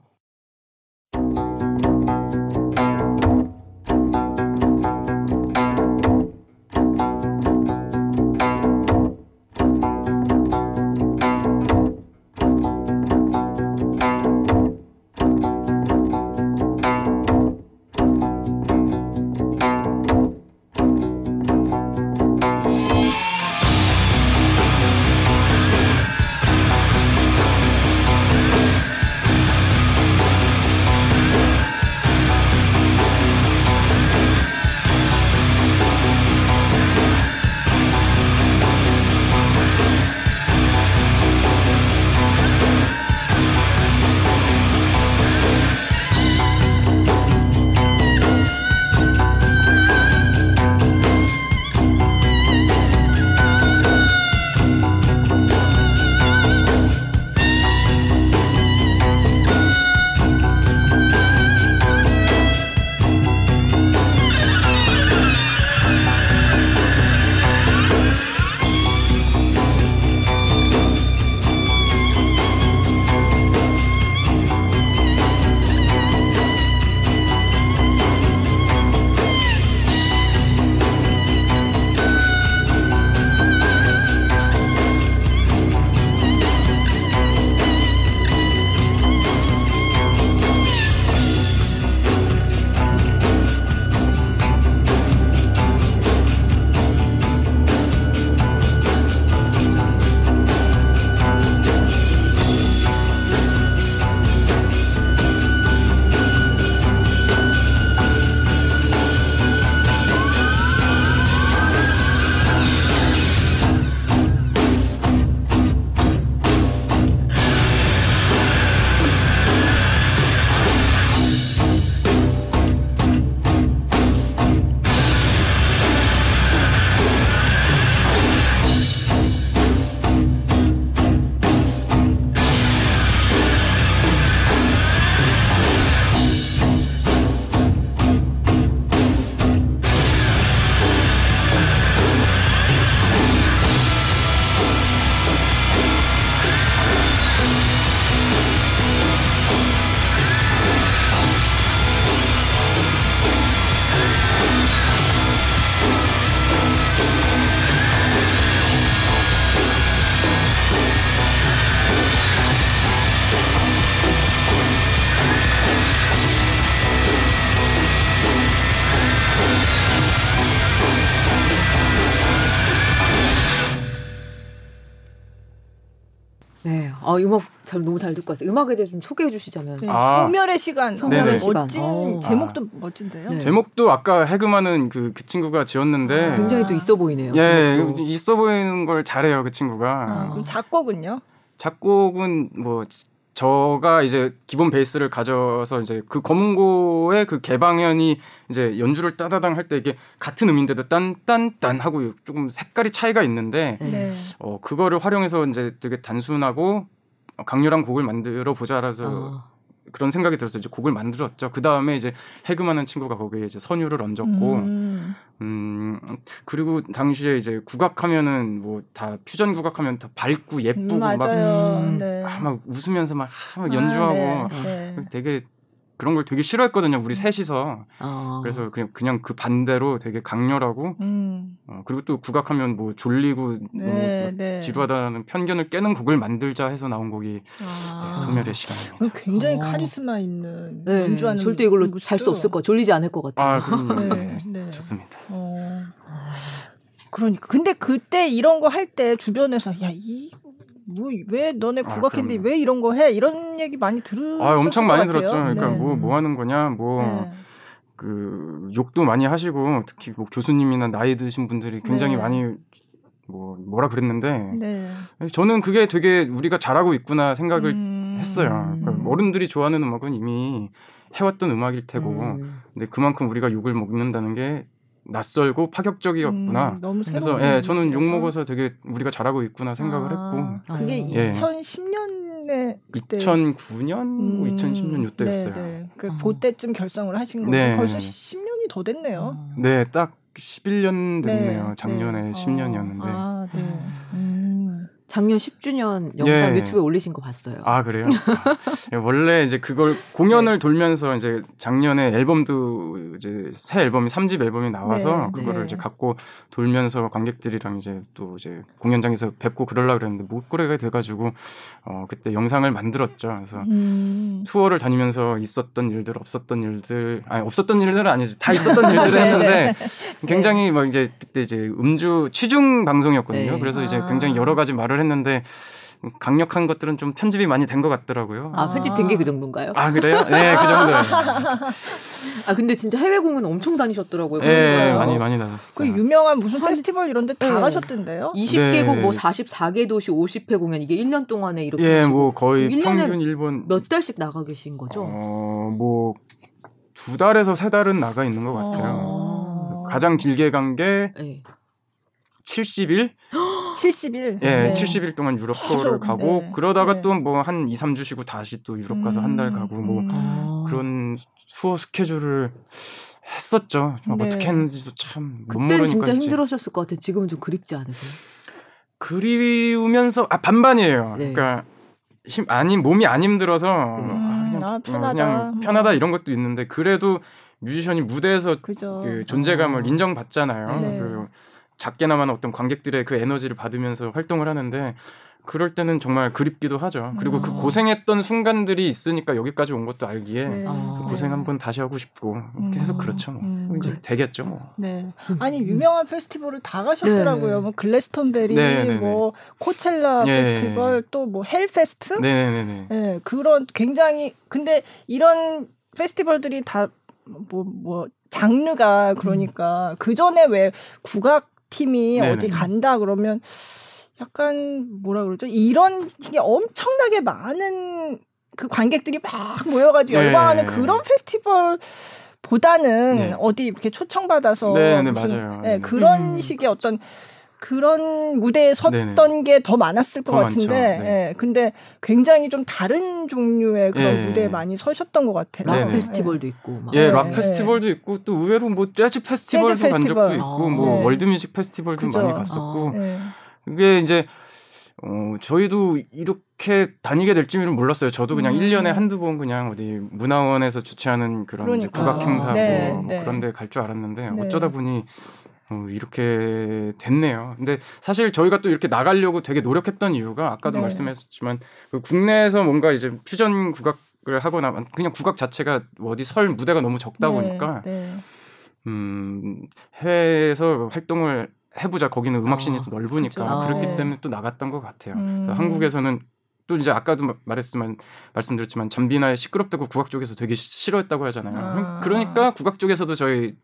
아 음악 잘 너무 잘 듣고 왔어요. 음악에 대해 좀 소개해 주시자면. 네, 아. 소멸의 시간. 소멸의 시간. 멋진 오. 어. 제목도 아. 멋진데요. 네. 제목도 아까 해금하는 그, 그 친구가 지었는데 아. 굉장히 또 있어 보이네요. 예, 제목도. 있어 보이는 걸 잘해요 그 친구가. 아. 작곡은요? 작곡은 뭐 저가 이제 기본 베이스를 가져서 이제 그 검은고의 그 개방현이 이제 연주를 따다당 할 때 이게 같은 음인데도 딴딴딴 하고 조금 색깔이 차이가 있는데 네. 어 그거를 활용해서 이제 되게 단순하고 강렬한 곡을 만들어 보자라서 어. 그런 생각이 들어서 이제 곡을 만들었죠. 그 다음에 이제 해금하는 친구가 거기에 이제 선율을 얹었고, 음. 음, 그리고 당시에 이제 국악하면은 뭐 다 퓨전 국악하면 다 밝고 예쁘고 음, 막, 음, 네. 아, 막 웃으면서 막, 막 연주하고 아, 네. 네. 되게 그런 걸 되게 싫어했거든요. 우리 음. 셋이서. 어. 그래서 그냥 그냥 그 반대로 되게 강렬하고 음. 어, 그리고 또 국악하면 뭐 졸리고 네, 너무 네. 지루하다는 편견을 깨는 곡을 만들자 해서 나온 곡이 아. 네, 소멸의 시간입니다. 굉장히 어. 카리스마 있는 네, 연주하는 절대 이걸로 잘 수 없을 거 졸리지 않을 것 같아요. 아, 네, 네. 좋습니다. 어. 그러니까 근데 그때 이런 거 할 때 주변에서 야이 뭐 왜 너네 아, 국악했는데 아, 왜 이런 거 해? 이런 얘기 많이 들으셨을 아, 엄청 많이 같아요. 들었죠. 그러니까 뭐뭐 네. 뭐 하는 거냐, 뭐. 네. 그 욕도 많이 하시고 특히 뭐 교수님이나 나이 드신 분들이 굉장히 네. 많이 뭐 뭐라 그랬는데 네. 저는 그게 되게 우리가 잘하고 있구나 생각을 음... 했어요. 그러니까 어른들이 좋아하는 음악은 이미 해왔던 음악일 테고 음... 근데 그만큼 우리가 욕을 먹는다는 게 낯설고 파격적이었구나. 음, 너무 그래서 예, 저는 욕 먹어서 되게 우리가 잘하고 있구나 생각을 아, 했고. 그게 예. 2010년에 그때 2009년, 음, 2010년 이때였어요. 네, 네. 그 어. 그때쯤 결성을 하신 거고 네. 벌써 10년이 더 됐네요. 어. 네, 딱 11년 됐네요. 작년에 네. 10년이었는데. 아, 네. 음. 작년 10주년 영상 예. 유튜브에 올리신 거 봤어요. 아 그래요? 아, 원래 이제 그걸 공연을 네. 돌면서 이제 작년에 앨범도 이제 새 앨범이 3집 앨범이 나와서 네. 그거를 네. 이제 갖고 돌면서 관객들이랑 이제 또 이제 공연장에서 뵙고 그러려 그랬는데 못 그래가 돼가지고 어 그때 영상을 만들었죠. 그래서 음. 투어를 다니면서 있었던 일들, 없었던 일들, 아니 없었던 일들은 아니지 다 있었던 일들을 네. 했는데 굉장히 막 이제 그때 이제 음주 취중 방송이었거든요. 네. 그래서 이제 굉장히 여러 가지 말을 했는데 강력한 것들은 좀 편집이 많이 된 것 같더라고요. 아, 편집된 게 그 정도인가요? 아, 그래요? 네, 그 정도예요. 아, 근데 진짜 해외 공연 엄청 다니셨더라고요. 네, 많이, 많이 다녔어요. 그 유명한 무슨 페스티벌 이런 데다 네. 가셨던데요? 20개국 네. 뭐 44개 도시 50회 공연 이게 1년 동안에 이렇게 예, 뭐 거의 평균 일본 몇 달씩 나가 계신 거죠? 어, 뭐 두 달에서 세 달은 나가 있는 것 같아요. 아~ 가장 길게 간게 네. 70일? 70일? 예, 네. 70일 동안 유럽 투어를 가고 네. 그러다가 네. 또뭐 한 2, 3주 쉬고 다시 또 유럽 가서 음, 한달 가고 뭐 음. 그런 수어 스케줄을 했었죠. 네. 어떻게 했는지도 참 그때는 진짜 힘들으셨을 것 같아요. 지금은 좀 그립지 않으세요? 그리우면서 아 반반이에요. 네. 그러니까 힘 아니 몸이 안 힘들어서 음, 아, 그냥, 아, 편하다. 그냥 편하다 이런 것도 있는데 그래도 뮤지션이 무대에서 그죠. 그 존재감을 어. 인정받잖아요. 네. 그 작게나마는 어떤 관객들의 그 에너지를 받으면서 활동을 하는데 그럴 때는 정말 그립기도 하죠. 그리고 그 음. 그 고생했던 순간들이 있으니까 여기까지 온 것도 알기에 네. 그 고생 한번 다시 하고 싶고 음. 계속 그렇죠. 뭐. 음. 이제 되겠죠. 뭐. 네. 아니 유명한 페스티벌을 다 가셨더라고요. 네. 뭐 글래스톤베리, 네, 네, 네. 뭐 코첼라 네. 페스티벌, 또 뭐 헬페스트. 네, 네, 그런 굉장히 근데 이런 페스티벌들이 다 뭐뭐 뭐 장르가 그러니까 음. 그 전에 왜 국악 팀이 네네. 어디 간다 그러면 약간 뭐라 그러죠? 이런 게 엄청나게 많은 그 관객들이 막 모여가지고 네. 열광하는 그런 페스티벌 보다는 네. 어디 이렇게 초청받아서 네, 네, 맞아요. 네, 그런 음. 식의 어떤 그런 무대에 섰던 게 더 많았을 것 같은데, 네. 예, 근데 굉장히 좀 다른 종류의 그런 예. 무대에 많이 서셨던 것 같아요. 락 네네. 페스티벌도 있고, 막. 예, 락 네. 페스티벌도 있고 또 의외로 뭐 재즈 페스티벌도 재즈 페스티벌. 간 적도 있고, 아. 뭐 네. 월드뮤직 페스티벌도 그죠. 많이 갔었고, 아. 그게 이제 어, 저희도 이렇게 다니게 될 줄은 몰랐어요. 저도 그냥 음. 1년에 한두 번 그냥 어디 문화원에서 주최하는 그런 그러니까. 국악 행사 네, 뭐, 네. 그런 데 갈 줄 알았는데 네. 어쩌다 보니 어, 이렇게 됐네요. 근데 사실 저희가 또 이렇게 나가려고 되게 노력했던 이유가 아까도 네. 말씀하셨지만 그 국내에서 뭔가 이제 퓨전 국악을 하거나 그냥 국악 자체가 어디 설 무대가 너무 적다 네. 보니까 네. 음, 해외에서 활동을 해보자. 거기는 음악 씬이 아, 더 넓으니까 그렇죠. 그렇기 네. 때문에 또 나갔던 것 같아요. 음. 한국에서는 또 이제 아까도 말했지만 말씀드렸지만 잠비나의 시끄럽다고 국악 쪽에서 되게 싫어했다고 하잖아요. 아. 그러니까 국악 쪽에서도 저희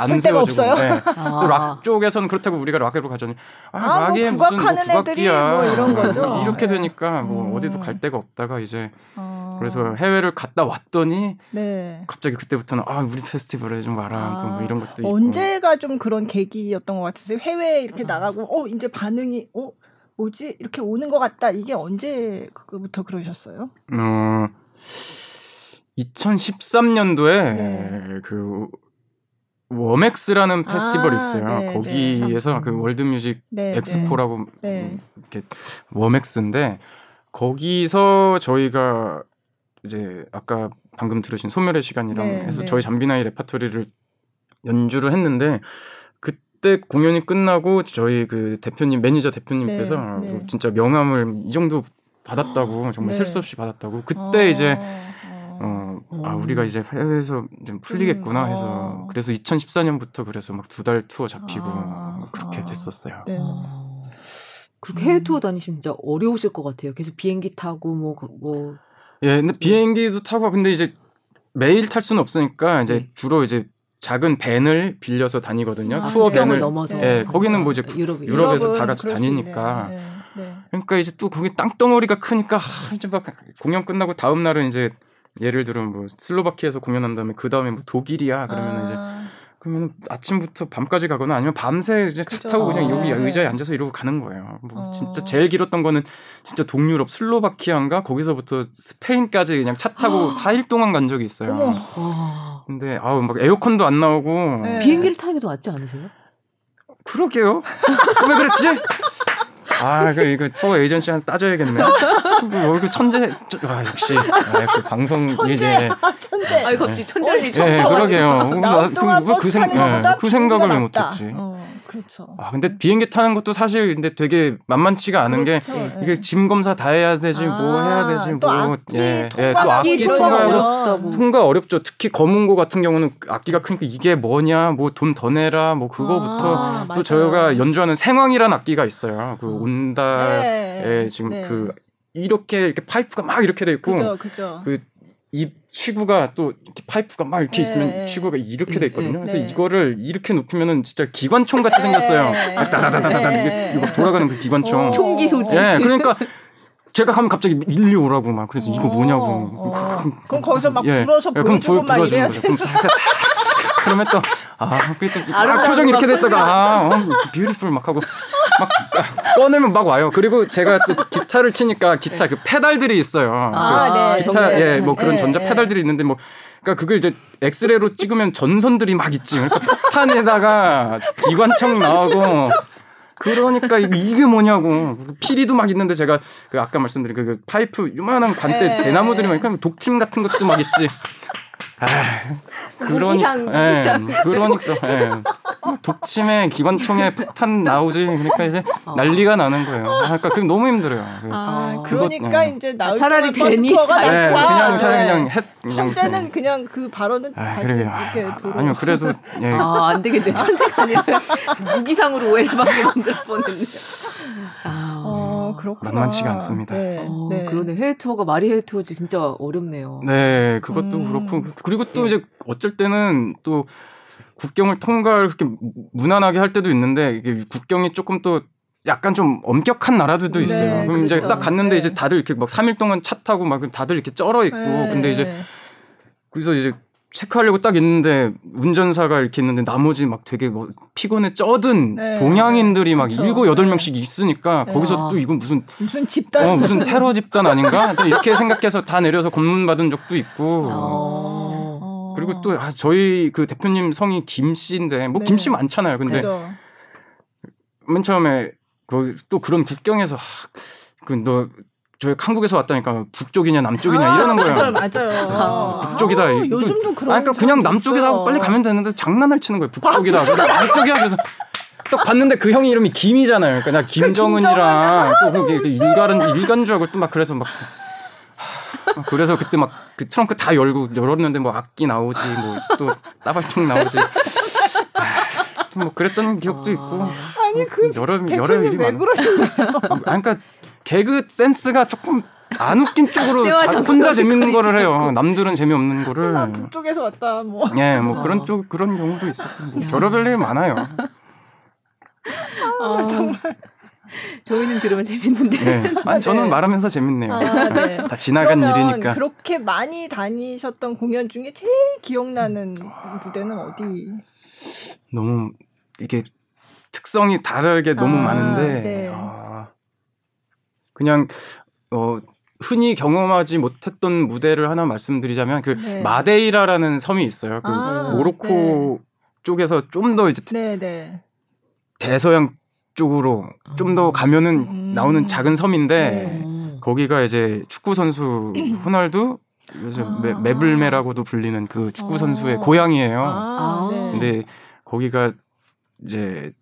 안 세워주고 네. 아. 락 쪽에서는 그렇다고 우리가 락으로 가자니 아, 아 락이 뭐 무슨 뭐 국악기야 뭐 이런 거죠. 이렇게 되니까 뭐 음. 어디도 갈 데가 없다가 이제 아. 그래서 해외를 갔다 왔더니 네. 갑자기 그때부터는 아 우리 페스티벌에 좀 와라 아. 또뭐 이런 것도 언제가 좀 그런 계기였던 것 같으세요? 해외에 이렇게 나가고 어 이제 반응이 어 뭐지 이렇게 오는 것 같다 이게 언제 그부터 그러셨어요? 어 2013년도에 네. 그 워맥스라는 페스티벌이 아, 있어요. 네, 거기에서 네. 그 월드뮤직 네, 네. 엑스포라고 네. 이렇게 워맥스인데 거기서 저희가 이제 아까 방금 들으신 소멸의 시간이랑 네, 해서 저희 잠비나이 레퍼토리를 연주를 했는데 그때 공연이 끝나고 저희 그 대표님 매니저 대표님께서 뭐 진짜 명함을 이 정도 받았다고 정말 셀 수 없이 받았다고 그때 어... 이제 어, 아, 우리가 이제 해외에서 좀 풀리겠구나 해서 어. 그래서 2014년부터 그래서 막 두 달 투어 잡히고 아, 그렇게 아. 됐었어요. 네. 아. 그렇게 해외 투어 다니시면 진짜 어려우실 것 같아요. 계속 비행기 타고 뭐, 뭐. 예, 근데 비행기도 타고 근데 이제 매일 탈 수는 없으니까 이제 네. 주로 이제 작은 밴을 빌려서 다니거든요. 아, 투어 밴을 넘어서. 예, 거기는 뭐 이제 유럽, 유럽에서 다 같이 다니니까. 네, 네, 그러니까 이제 또 거기 땅덩어리가 크니까 하, 이제 막 공연 끝나고 다음 날은 이제 예를 들어 뭐 슬로바키아에서 공연한 다음에 그 다음에 뭐 독일이야 그러면 아. 이제 그러면 아침부터 밤까지 가거나 아니면 밤새 이제 차 타고 그냥 여기 아, 네. 의자에 앉아서 이러고 가는 거예요. 뭐 어. 진짜 제일 길었던 거는 진짜 동유럽 슬로바키아인가 거기서부터 스페인까지 그냥 차 타고 4일 동안 간 적이 있어요. 어머. 근데 아우 막 에어컨도 안 나오고 네. 비행기를 타는 게 더 낫지 않으세요? 그러게요. 왜 그랬지? 아, 그 이거 투어 에이전시한테 따져야겠네. 얼굴 그 천재, 아, 역시 아, 그 방송 천재, 이제 천재. 아이 갑자기 천재지. 예, 그러게요. 그, 그, 생, 예, 그 생각을 왜 못했지. 어. 그렇죠. 아 근데 비행기 타는 것도 사실 근데 되게 만만치가 않은 그렇죠. 게 이게 예. 짐 검사 다 해야 되지 뭐 아, 뭐 해야 되지 뭐 악기, 예, 예, 또 악기 통과 어렵다고. 통과 어렵죠. 특히 검은고 같은 경우는 악기가 크니까 이게 뭐냐 뭐 돈 더 내라 뭐 그거부터 아, 또 맞아요. 저희가 연주하는 생황이라는 악기가 있어요. 그 음. 온다에 네, 지금 네. 그 이렇게 이렇게 파이프가 막 이렇게 돼 있고 그죠, 그죠. 그 이 치구가 또 이렇게 파이프가 막 이렇게 네. 있으면 치구가 이렇게 돼 있거든요. 그래서 네. 이거를 이렇게 놓으면은 진짜 기관총 같이 생겼어요. 네. 따다다다다다 이게 이거 돌아가는 그 기관총. 어. 총기 소지. 네, 그러니까 제가 가면 갑자기 일리 오라고 막 그래서 이거 뭐냐고. 어, 어. 그럼 거기서 막 예. 불어서 예, 보여주고 막 이래야 돼. 그럼 살짝 그러면 또, 아, 또, 아, 표정 이렇게 됐다가, 아, 어, beautiful 막 하고, 막, 아, 꺼내면 막 와요. 그리고 제가 또 기타를 치니까 기타 그 페달들이 있어요. 아, 그 네. 기타, 정말. 예, 뭐 그런 네, 전자 네. 페달들이 있는데 뭐, 그러니까 그걸 이제 엑스레이로 찍으면 전선들이 막 있지. 그러니까 폭탄에다가 기관총 나오고, 그러니까 이게 뭐냐고 피리도 막 있는데 제가 그 아까 말씀드린 그, 그 파이프 요만한 관대 네. 대나무들이 막 있으니까 독침 같은 것도 막 있지. 아, 그러니까, 예, 그러니까 예. 독침에 기관총에 폭탄 나오지 그러니까 이제 어. 난리가 나는 거예요. 아, 그러니까 그게 너무 힘들어요. 아, 어. 그러니까 예. 이제 나올 차라리 괜히 가 네, 그냥 차라리 그냥 해, 천재는 그냥 그 발언은 아, 다시 그래요. 이렇게 도로. 아니요 그래도 예. 아 안 되겠네 천재가 아니라 무기상으로 오해를 받게 만들 뻔했네. 아, 어, 그렇구나. 만만치가 않습니다. 네, 어, 네. 그러네 해외 투어가 말이 해외 투어지 진짜 어렵네요. 네, 그것도 음. 그렇고 그리고 또 이제 어쩔 때는 또 국경을 통과를 그렇게 무난하게 할 때도 있는데 이게 국경이 조금 또 약간 좀 엄격한 나라들도 네, 있어요. 네, 그럼 그렇죠. 이제 딱 갔는데 네. 이제 다들 이렇게 막 3일 동안 차 타고 막 다들 이렇게 쩔어 있고 네. 근데 이제 그래서 이제 체크하려고 딱 있는데 운전사가 이렇게 있는데 나머지 막 되게 뭐 피곤에 쩌든 네. 동양인들이 막 일곱 여덟 명씩 있으니까 네. 거기서 또 이건 무슨 무슨 집단 어, 무슨 테러 집단 아닌가 또 이렇게 생각해서 다 내려서 검문 받은 적도 있고 어. 그리고 또 아, 저희 그 대표님 성이 김 씨인데 뭐 네. 김씨 많잖아요 근데 그죠. 맨 처음에 그 또 그런 국경에서 그너 저희 한국에서 왔다니까 북쪽이냐 남쪽이냐 아, 이러는 거예요. 맞아요, 맞아요. 아, 북쪽이다. 아, 요즘도 그런. 아, 그러니까 그냥 남쪽이다 빨리 가면 되는데 장난을 치는 거예요. 북쪽이다. 그래서 남쪽이야. 그래서 딱 봤는데 그 형이 이름이 김이잖아요. 그러니까 나 김정은이랑 또 그게 일가는 일간주하고 또 막 그래서 막 그래서 그때 막 그 트렁크 다 열고 열었는데 뭐 악기 나오지 뭐 또 따발총 나오지. 뭐 그랬던 기억도 있고. 아니 그 여러 여러 일이 많아. 그러시나요? 아, 그러니까 개그 센스가 조금 안 웃긴 쪽으로 자, 혼자 재밌는 거를 해요. 남들은 재미없는 거를. 아, 북쪽에서 왔다 뭐. 예, 뭐 어. 그런 쪽 그런 경우도 있었고 뭐 별의별 일이 많아요. 아, 정말. 저희는 들으면 재밌는데. 네. 아니, 저는 네. 말하면서 재밌네요. 아, 네. 다 지나간 일이니까. 그렇게 많이 다니셨던 공연 중에 제일 기억나는 무대는 어디? 너무 이게 특성이 다르게 너무 아, 많은데 네. 아, 그냥 어 흔히 경험하지 못했던 무대를 하나 말씀드리자면 그 네. 마데이라라는 섬이 있어요. 그 아, 모로코 네. 쪽에서 좀 더 이제 네, 네. 대서양 쪽으로 좀더 가면은 음. 나오는 작은 섬인데 네. 거기가 이제 축구 선수 호날두 요즘 아. 메블메라고도 불리는 그 축구 선수의 아. 고향이에요. 아, 네. 근데 거기가 이제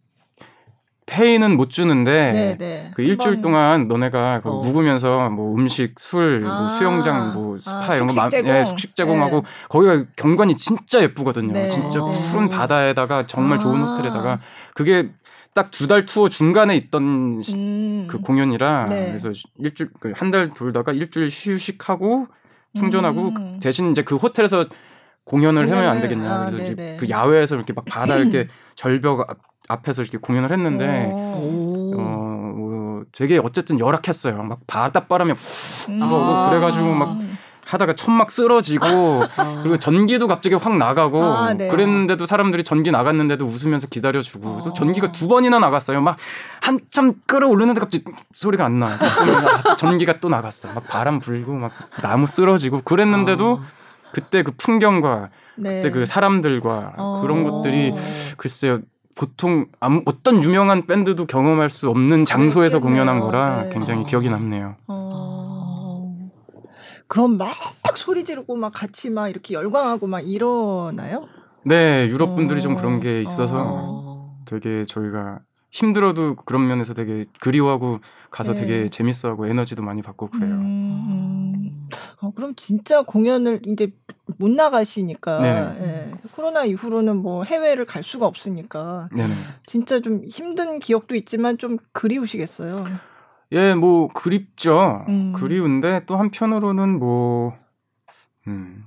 페이는 못 주는데 네네. 네. 그 일주일 번... 동안 너네가 어. 묵으면서 뭐 음식, 술, 뭐 아~ 뭐 수영장, 뭐 스파 아, 이런 거 제공. 예, 숙식 제공하고 네. 거기가 경관이 진짜 예쁘거든요. 네. 진짜 어. 푸른 바다에다가 정말 아~ 좋은 호텔에다가 그게 딱 두 달 투어 중간에 있던 음. 그 공연이라 네. 그래서 일주일 그한달 돌다가 일주일 휴식하고 충전하고 음. 대신 이제 그 호텔에서 공연을 하면 안 되겠냐. 아, 그래서 이제 그 야외에서 이렇게 막 바다 이렇게 절벽 앞에서 이렇게 공연을 했는데 오. 어, 뭐 되게 어쨌든 열악했어요. 막 바닷바람이 훅 들어오고 아. 그래가지고 막 하다가 천막 쓰러지고 아. 그리고 전기도 갑자기 확 나가고 아, 네. 그랬는데도 사람들이 전기 나갔는데도 웃으면서 기다려주고 그래서 전기가 두 번이나 나갔어요. 막 한참 끌어올르는데 갑자기 소리가 안 나서 전기가 또 나갔어. 막 바람 불고 막 나무 쓰러지고 그랬는데도 아. 그때 그 풍경과 네. 그때 그 사람들과 어. 그런 것들이 글쎄요 보통 아무, 어떤 유명한 밴드도 경험할 수 없는 장소에서 그렇겠네요. 공연한 거라 네. 굉장히 기억이 남네요. 어... 그럼 막 소리 지르고 막 같이 막 이렇게 열광하고 막 이러나요? 네, 유럽 분들이 어... 좀 그런 게 있어서 어... 되게 저희가 힘들어도 그런 면에서 되게 그리워하고 가서 네. 되게 재밌어하고 에너지도 많이 받고 그래요. 음, 음. 어, 그럼 진짜 공연을 이제 못 나가시니까 예. 코로나 이후로는 뭐 해외를 갈 수가 없으니까 네네. 진짜 좀 힘든 기억도 있지만 좀 그리우시겠어요. 예, 뭐 그립죠. 음. 그리운데 또 한편으로는 뭐 음,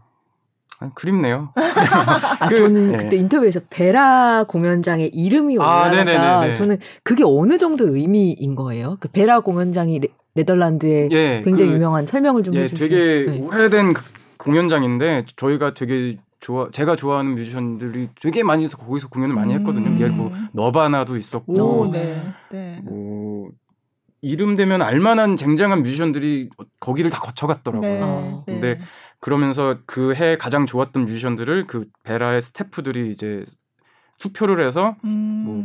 그립네요. 아, 그, 저는 네. 그때 인터뷰에서 베라 공연장의 이름이 아, 올라가가 아, 저는 그게 어느 정도 의미인 거예요? 그 베라 공연장이 네, 덜란드에 예, 굉장히 그, 유명한 설명을 좀 예, 해주시면. 되게 네. 오래된 그 공연장인데 저희가 되게 좋아 제가 좋아하는 뮤지션들이 되게 많이 있어 거기서 공연을 많이 했거든요. 음. 예를 뭐 너바나도 있었고 오, 네. 네. 뭐 이름 되면 알만한 쟁쟁한 뮤지션들이 거기를 다 거쳐갔더라고요. 네. 근데 네. 그러면서 그 해 가장 좋았던 뮤지션들을 그 베라의 스태프들이 이제 투표를 해서 음.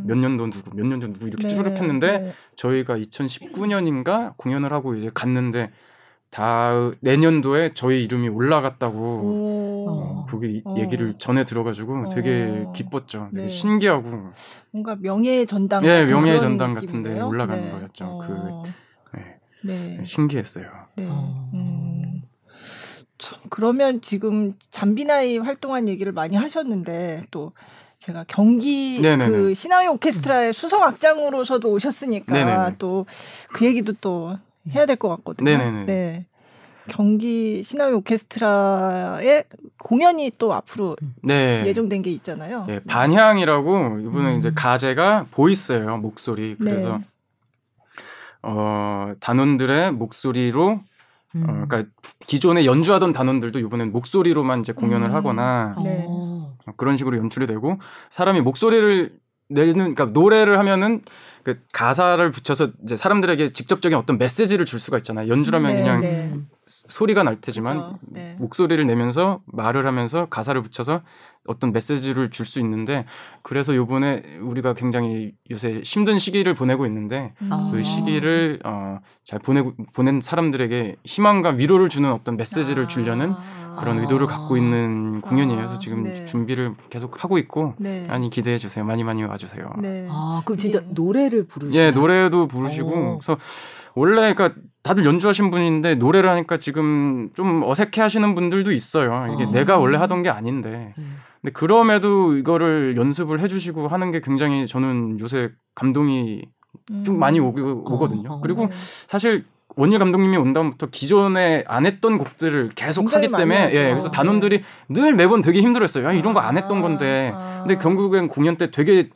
뭐몇 년도 누구 몇 년도 누구 이렇게 네, 쭈르륵 했는데 네. 저희가 2019년인가 공연을 하고 이제 갔는데 다 내년도에 저희 이름이 올라갔다고 어, 그게 어. 얘기를 전해 들어가지고 되게 어. 기뻤죠. 되게 네. 신기하고 뭔가 명예의 전당 예, 명예의 전당 같은데 올라가는 네. 거였죠. 그 어. 네. 네. 신기했어요. 네. 어. 음. 참, 그러면 지금 잠비나이 활동한 얘기를 많이 하셨는데 또 제가 경기 네네네. 그 시나위 오케스트라의 수성 악장으로서도 오셨으니까 또 그 얘기도 또 해야 될 것 같거든요. 네네네. 네. 경기 시나위 오케스트라의 공연이 또 앞으로 네. 예정된 게 있잖아요. 네, 반향이라고 이번에 음. 이제 가제가 보이스예요 목소리. 그래서 네. 어 단원들의 목소리로 어, 음. 어, 그러니까 기존에 연주하던 단원들도 이번엔 목소리로만 이제 공연을 음. 하거나 네. 어, 그런 식으로 연출이 되고 사람이 목소리를 내는 그러니까 노래를 하면은 그 가사를 붙여서 이제 사람들에게 직접적인 어떤 메시지를 줄 수가 있잖아요. 연주라면 네, 그냥 네. 소리가 날 테지만 네. 목소리를 내면서 말을 하면서 가사를 붙여서 어떤 메시지를 줄 수 있는데 그래서 요번에 우리가 굉장히 요새 힘든 시기를 보내고 있는데 음. 그 시기를 어, 잘 보내고 보낸 사람들에게 희망과 위로를 주는 어떤 메시지를 아. 주려는 그런 의도를 갖고 아. 있는 공연이에요. 그래서 지금 네. 준비를 계속 하고 있고 네. 많이 기대해 주세요. 많이 많이 와주세요. 네. 아 그럼 진짜 예. 노래를 부르시요 예, 노래도 부르시고 오. 그래서 원래 그러니까 다들 연주하신 분인데 노래를 하니까 지금 좀 어색해 하시는 분들도 있어요. 이게 아. 내가 원래 하던 게 아닌데. 음. 근데 그럼에도 이거를 연습을 해주시고 하는 게 굉장히 저는 요새 감동이 좀 음. 많이 오, 오거든요. 어, 어, 그리고 네. 사실 원일 감독님이 온 다음부터 기존에 안 했던 곡들을 계속 하기 때문에 예, 그래서 단원들이 늘 매번 되게 힘들었어요. 야, 이런 거 안 했던 건데. 아. 근데 결국엔 공연 때 되게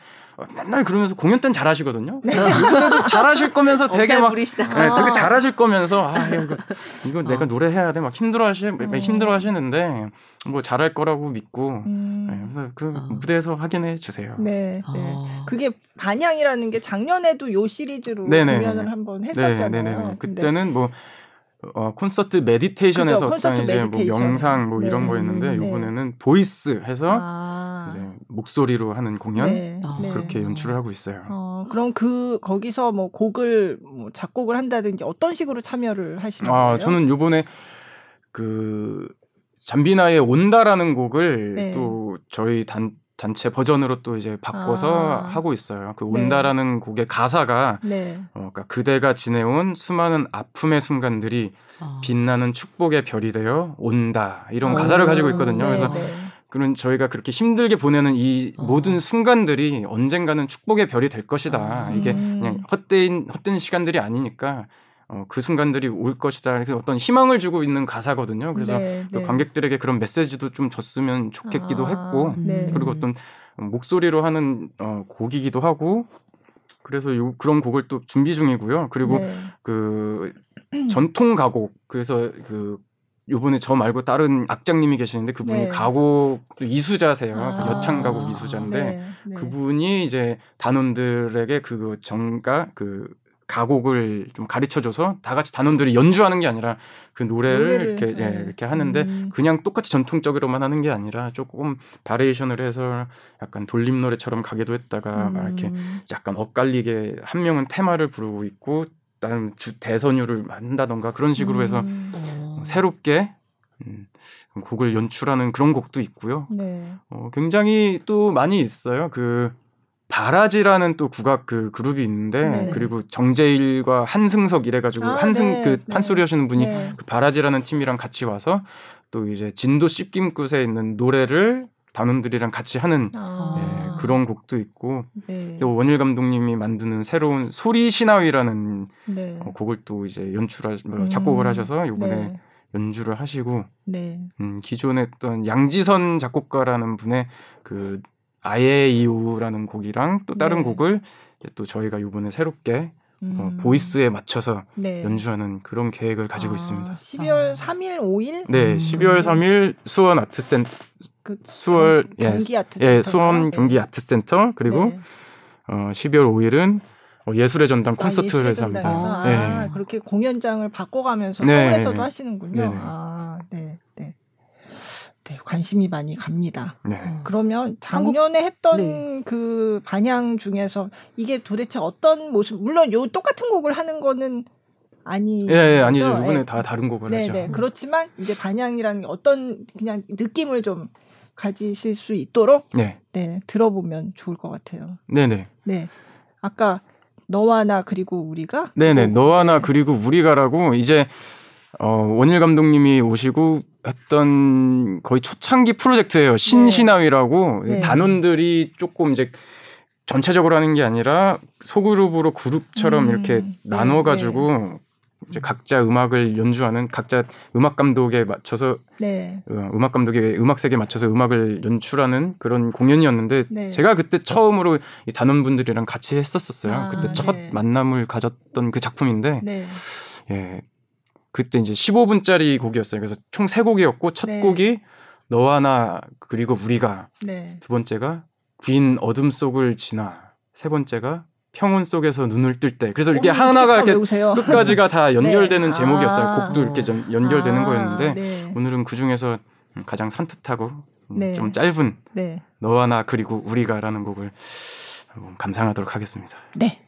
맨날 그러면서 공연 때는 잘하시거든요. 네. 잘하실 거면서 되게 막 네, 되게 잘하실 거면서 아 이거, 이거 내가 어. 노래해야 돼 막 힘들어하시 어. 힘들어하시는데 뭐 잘할 거라고 믿고 음. 네, 그래서 그 어. 무대에서 확인해 주세요. 네, 네. 어. 그게 반향이라는 게 작년에도 요 시리즈로 네네. 공연을 한번 했었잖아요. 네네네. 그때는 뭐 어, 콘서트 meditation에서 그쵸, 콘서트 이제 뭐 meditation. 뭐 영상 뭐 네. 이런 거였는데 네. 이번에는 voice 해서 아. 이제 목소리로 하는 공연 네. 아. 그렇게 연출을 하고 있어요. 어, 그럼 그 거기서 뭐 곡을 뭐 작곡을 한다든지 어떤 식으로 참여를 하시는 아, 거예요? 저는 요번에 그 잠비나의 온다라는 곡을 네. 또 저희 단 단체 버전으로 또 이제 바꿔서 아. 하고 있어요. 그 네. 온다라는 네. 곡의 가사가 네. 어, 그러니까 그대가 지내온 수많은 아픔의 순간들이 아. 빛나는 축복의 별이 되어 온다 이런 오. 가사를 가지고 있거든요. 네. 그래서 네. 그런 저희가 그렇게 힘들게 보내는 이 어. 모든 순간들이 언젠가는 축복의 별이 될 것이다. 아. 이게 그냥 헛된 헛된 시간들이 아니니까 어, 그 순간들이 올 것이다. 그래서 어떤 희망을 주고 있는 가사거든요. 그래서 네, 네. 관객들에게 그런 메시지도 좀 줬으면 좋겠기도 아, 했고, 네. 그리고 어떤 목소리로 하는 어, 곡이기도 하고, 그래서 요, 그런 곡을 또 준비 중이고요. 그리고 네. 그 전통 가곡, 그래서 그 요번에 저 말고 다른 악장님이 계시는데 그분이 네. 가곡 이수자세요. 그 아~ 그 여창 가곡 이수자인데 네. 네. 그분이 이제 단원들에게 그 정가 그 가곡을 좀 가르쳐줘서 다 같이 단원들이 연주하는 게 아니라 그 노래를, 노래를 이렇게 예, 네. 예, 이렇게 하는데 음. 그냥 똑같이 전통적으로만 하는 게 아니라 조금 바리에이션을 해서 약간 돌림 노래처럼 가기도 했다가 음. 막 이렇게 약간 엇갈리게 한 명은 테마를 부르고 있고 다른 주 대선율을 한다던가 그런 식으로 해서 음. 어. 새롭게 음, 곡을 연출하는 그런 곡도 있고요. 네. 어, 굉장히 또 많이 있어요. 그 바라지라는 또 국악 그 그룹이 있는데 네. 그리고 정재일과 한승석 이래가지고 아, 한승 네. 그 네. 판소리 하시는 분이 네. 그 바라지라는 팀이랑 같이 와서 또 이제 진도 씹김굿에 있는 노래를 단원들이랑 같이 하는 아. 예, 그런 곡도 있고 네. 또 원일 감독님이 만드는 새로운 소리 신화위라는 네. 어, 곡을 또 이제 연출하 뭐 작곡을 음. 하셔서 이번에 연주를 하시고 음, 기존에 했던 양지선 작곡가라는 분의 그 아예 이유라는 곡이랑 또 다른 네. 곡을 또 저희가 이번에 새롭게 어, 음. 어, 보이스에 맞춰서 네. 연주하는 그런 계획을 가지고 아, 있습니다. 12월 아. 3일, 5일? 네, 음. 12월 3일 수원 아트센터 그, 수월 경, 기 아트센터 예, 수원 네. 경기 아트센터 그리고 네. 어, 12월 5일은 어, 예술의 전당 콘서트를 아, 해서 합니다. 아, 네. 그렇게 공연장을 바꿔가면서 네. 서울에서도 하시는군요. 네. 아, 네, 네. 네, 관심이 많이 갑니다. 네. 어, 그러면 작년에 했던 네. 그 반향 중에서 이게 도대체 어떤 모습, 물론 요 똑같은 곡을 하는 거는 아니. 예, 예 아니죠. 이번에 예. 다 다른 곡을 네, 하죠. 네, 그렇지만 이제 반향이라는 어떤 그냥 느낌을 좀 가지실 수 있도록 네, 네 들어보면 좋을 것 같아요. 네 네. 네. 네. 아까 너와 나 그리고 우리가 네네 너와 나 그리고 우리가라고 이제 어, 원일 감독님이 오시고 했던 거의 초창기 프로젝트예요. 신신화위라고 네. 단원들이 조금 이제 전체적으로 하는 게 아니라 소그룹으로 그룹처럼 음. 이렇게 네. 나눠 가지고 네. 이제 각자 음악을 연주하는 각자 음악 감독에 맞춰서 네. 어, 음악 감독의 음악 색에 맞춰서 음악을 연출하는 그런 공연이었는데 네. 제가 그때 처음으로 이 단원분들이랑 같이 했었었어요. 아, 그때 첫 네. 만남을 가졌던 그 작품인데 네. 예 그때 이제 15분짜리 곡이었어요. 그래서 총세 곡이었고 첫 네. 곡이 너와 나 그리고 우리가 네. 두 번째가 빈 어둠 속을 지나 세 번째가 평온 속에서 눈을 뜰 때. 그래서 이렇게 하나가 이렇게 외우세요. 끝까지가 다 네. 연결되는 네. 제목이었어요. 아~ 곡도 이렇게 전, 연결되는 아~ 거였는데 네. 오늘은 그 중에서 가장 산뜻하고 네. 좀 짧은 네. 너와 나 그리고 우리가라는 곡을 감상하도록 하겠습니다. 네.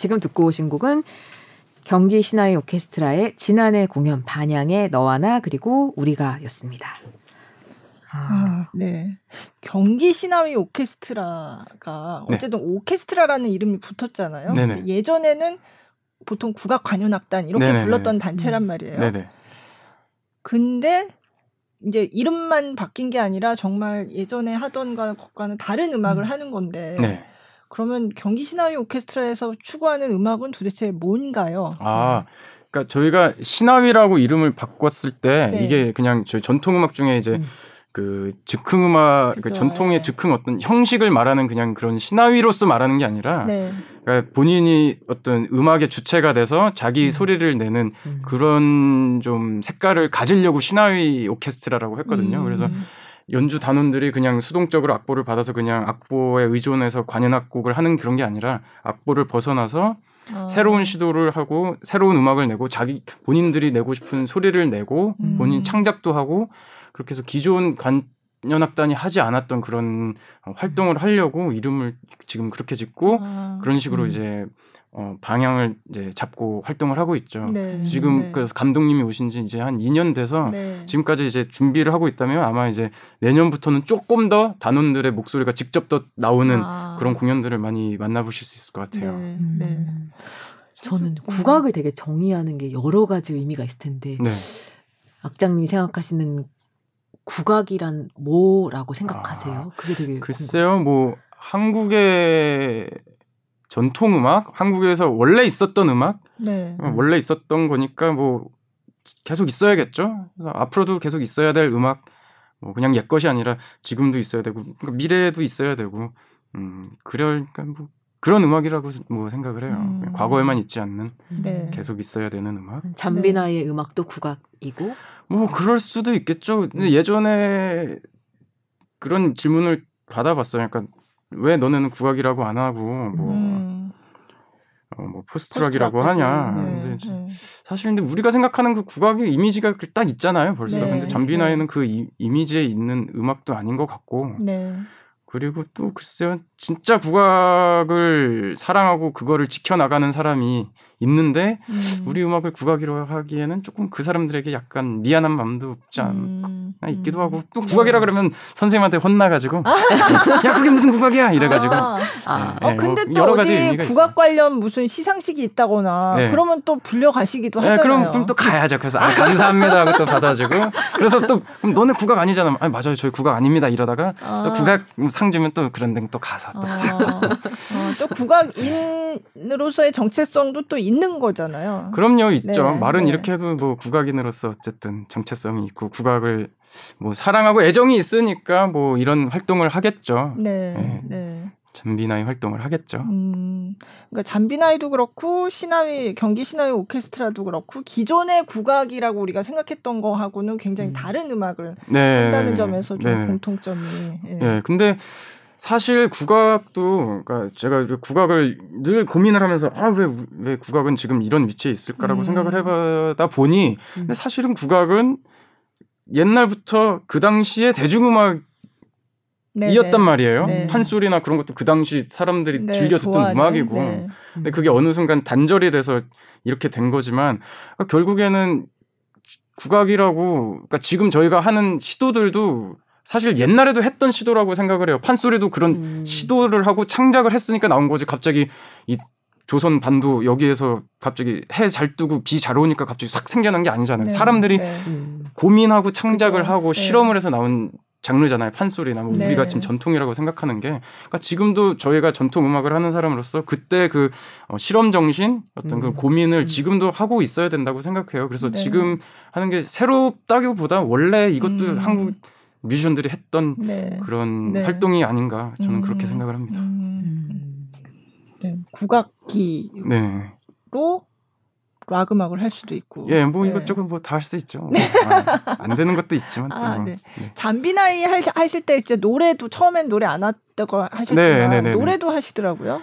지금 듣고 오신 곡은 경기 신화의 오케스트라의 지난해 공연 반향의 너와 나 그리고 우리가였습니다. 아, 아 네. 경기 신화의 오케스트라가 네. 어쨌든 오케스트라라는 이름이 붙었잖아요. 네네. 예전에는 보통 국악 관현악단 이렇게 네네네. 불렀던 단체란 말이에요. 네네. 근데 이제 이름만 바뀐 게 아니라 정말 예전에 하던 것과는 다른 음악을 음. 하는 건데 네. 그러면 경기 신화위 오케스트라에서 추구하는 음악은 도대체 뭔가요? 아, 그러니까 저희가 신화위라고 이름을 바꿨을 때 네. 이게 그냥 저희 전통 음악 중에 이제 음. 그 즉흥 음악 그 전통의 네. 즉흥 어떤 형식을 말하는 그냥 그런 신화위로서 말하는 게 아니라 네. 그러니까 본인이 어떤 음악의 주체가 돼서 자기 음. 소리를 내는 음. 그런 좀 색깔을 가지려고 신화위 오케스트라라고 했거든요. 음. 그래서 연주 단원들이 그냥 수동적으로 악보를 받아서 그냥 악보에 의존해서 관현악곡을 하는 그런 게 아니라 악보를 벗어나서 어. 새로운 시도를 하고 새로운 음악을 내고 자기 본인들이 내고 싶은 소리를 내고 음. 본인 창작도 하고 그렇게 해서 기존 관연악단이 하지 않았던 그런 활동을 하려고 이름을 지금 그렇게 짓고 아. 그런 식으로 음. 이제 어, 방향을 이제 잡고 활동을 하고 있죠. 네. 지금 네. 그래서 감독님이 오신 지 이제 한 2년 돼서 네. 지금까지 이제 준비를 하고 있다면 아마 이제 내년부터는 조금 더 단원들의 목소리가 직접 더 나오는 아. 그런 공연들을 많이 만나보실 수 있을 것 같아요. 네. 네. 음. 저는 국악을 되게 정의하는 게 여러 가지 의미가 있을 텐데 네. 악장님이 생각하시는 국악이란 뭐라고 생각하세요? 아, 그게 되게 글쎄요, 궁금해요. 뭐 한국의 전통 음악, 한국에서 원래 있었던 음악, 네. 어, 원래 있었던 거니까 뭐 계속 있어야겠죠. 그래서 앞으로도 계속 있어야 될 음악, 뭐 그냥 옛 것이 아니라 지금도 있어야 되고 그러니까 미래에도 있어야 되고, 음 그러니까 뭐 그런 음악이라고 뭐 생각을 해요. 음. 과거에만 있지 않는 네. 계속 있어야 되는 음악. 잠비나의 네. 음악도 국악이고. 뭐 그럴 수도 있겠죠. 근데 예전에 그런 질문을 받아봤어요. 그러니까 왜 너네는 국악이라고 안 하고 뭐, 음. 어, 뭐 포스트락이라고 하냐. 네, 근데 네. 사실 근데 우리가 생각하는 그 국악의 이미지가 딱 있잖아요. 벌써. 네, 근데 잠비나이는 네. 그 이, 이미지에 있는 음악도 아닌 것 같고. 네. 그리고 또 글쎄요, 진짜 국악을 사랑하고 그거를 지켜나가는 사람이 있는데 음. 우리 음악을 국악이라고 하기에는 조금 그 사람들에게 약간 미안한 마음도 없지 않나 음. 있기도 하고 또 국악이라 그러면 선생님한테 혼나가지고 아. 야 그게 무슨 국악이야 이래가지고 아. 아. 네, 어, 네, 근데 뭐또 여러 어디 국악 관련 무슨 시상식이 있다거나 네. 그러면 또 불려가시기도 네, 하잖아요. 그럼, 그럼 또 가야죠. 그래서 아 감사합니다 하고 또 받아주고 그래서 또 그럼 너네 국악 아니잖아. 아 맞아요 저희 국악 아닙니다 이러다가 아. 국악 상 주면 또 그런 데또 가서 또, 어. 어, 또 국악인으로서의 정체성도 또 있는 거잖아요. 그럼요, 있죠. 네, 말은 네. 이렇게 해도 뭐 국악인으로서 어쨌든 정체성이 있고 국악을 뭐 사랑하고 애정이 있으니까 뭐 이런 활동을 하겠죠. 네. 네. 네. 잠비나이 활동을 하겠죠. 음, 그러니까 잠비나이도 그렇고 신화위 경기 신화위 오케스트라도 그렇고 기존의 국악이라고 우리가 생각했던 거하고는 굉장히 음. 다른 음악을 네. 한다는 점에서 좀 네. 공통점이. 예. 네, 근데 사실 국악도 그러니까 제가 국악을 늘 고민을 하면서 아왜왜 국악은 지금 이런 위치에 있을까라고 음. 생각을 해보다 보니 음. 사실은 국악은 옛날부터 그 당시에 대중음악 네, 이었단 네. 말이에요. 네. 판소리나 그런 것도 그 당시 사람들이 네, 즐겨 듣던 좋아하는, 음악이고. 네. 근데 그게 어느 순간 단절이 돼서 이렇게 된 거지만 그러니까 결국에는 국악이라고 그러니까 지금 저희가 하는 시도들도 사실 옛날에도 했던 시도라고 생각을 해요. 판소리도 그런 음. 시도를 하고 창작을 했으니까 나온 거지. 갑자기 이 조선 반도 여기에서 갑자기 해 잘 뜨고 비 잘 오니까 갑자기 싹 생겨난 게 아니잖아요. 네. 사람들이 네. 고민하고 창작을 그죠. 하고 네. 실험을 해서 나온 장르잖아요. 판소리나 뭐 네. 우리가 지금 전통이라고 생각하는 게 그러니까 지금도 저희가 전통 음악을 하는 사람으로서 그때 그 어, 실험 정신 어떤 음. 그 고민을 음. 지금도 하고 있어야 된다고 생각해요. 그래서 네. 지금 하는 게 새롭다기보다 원래 이것도 음. 한국 뮤지션들이 했던 네. 그런 네. 활동이 아닌가 저는 음. 그렇게 생각을 합니다. 음. 네. 국악기로 네. 락 음악을 할 수도 있고. 예, 뭐 네. 이것저것 뭐 다 할 수 있죠. 뭐, 아, 안 되는 것도 있지만. 아, 뭐. 네. 네. 잠비나이 할, 하실 때 이제 노래도 처음엔 노래 안 했다고 하셨지만 네, 네, 네, 노래도 하시더라고요.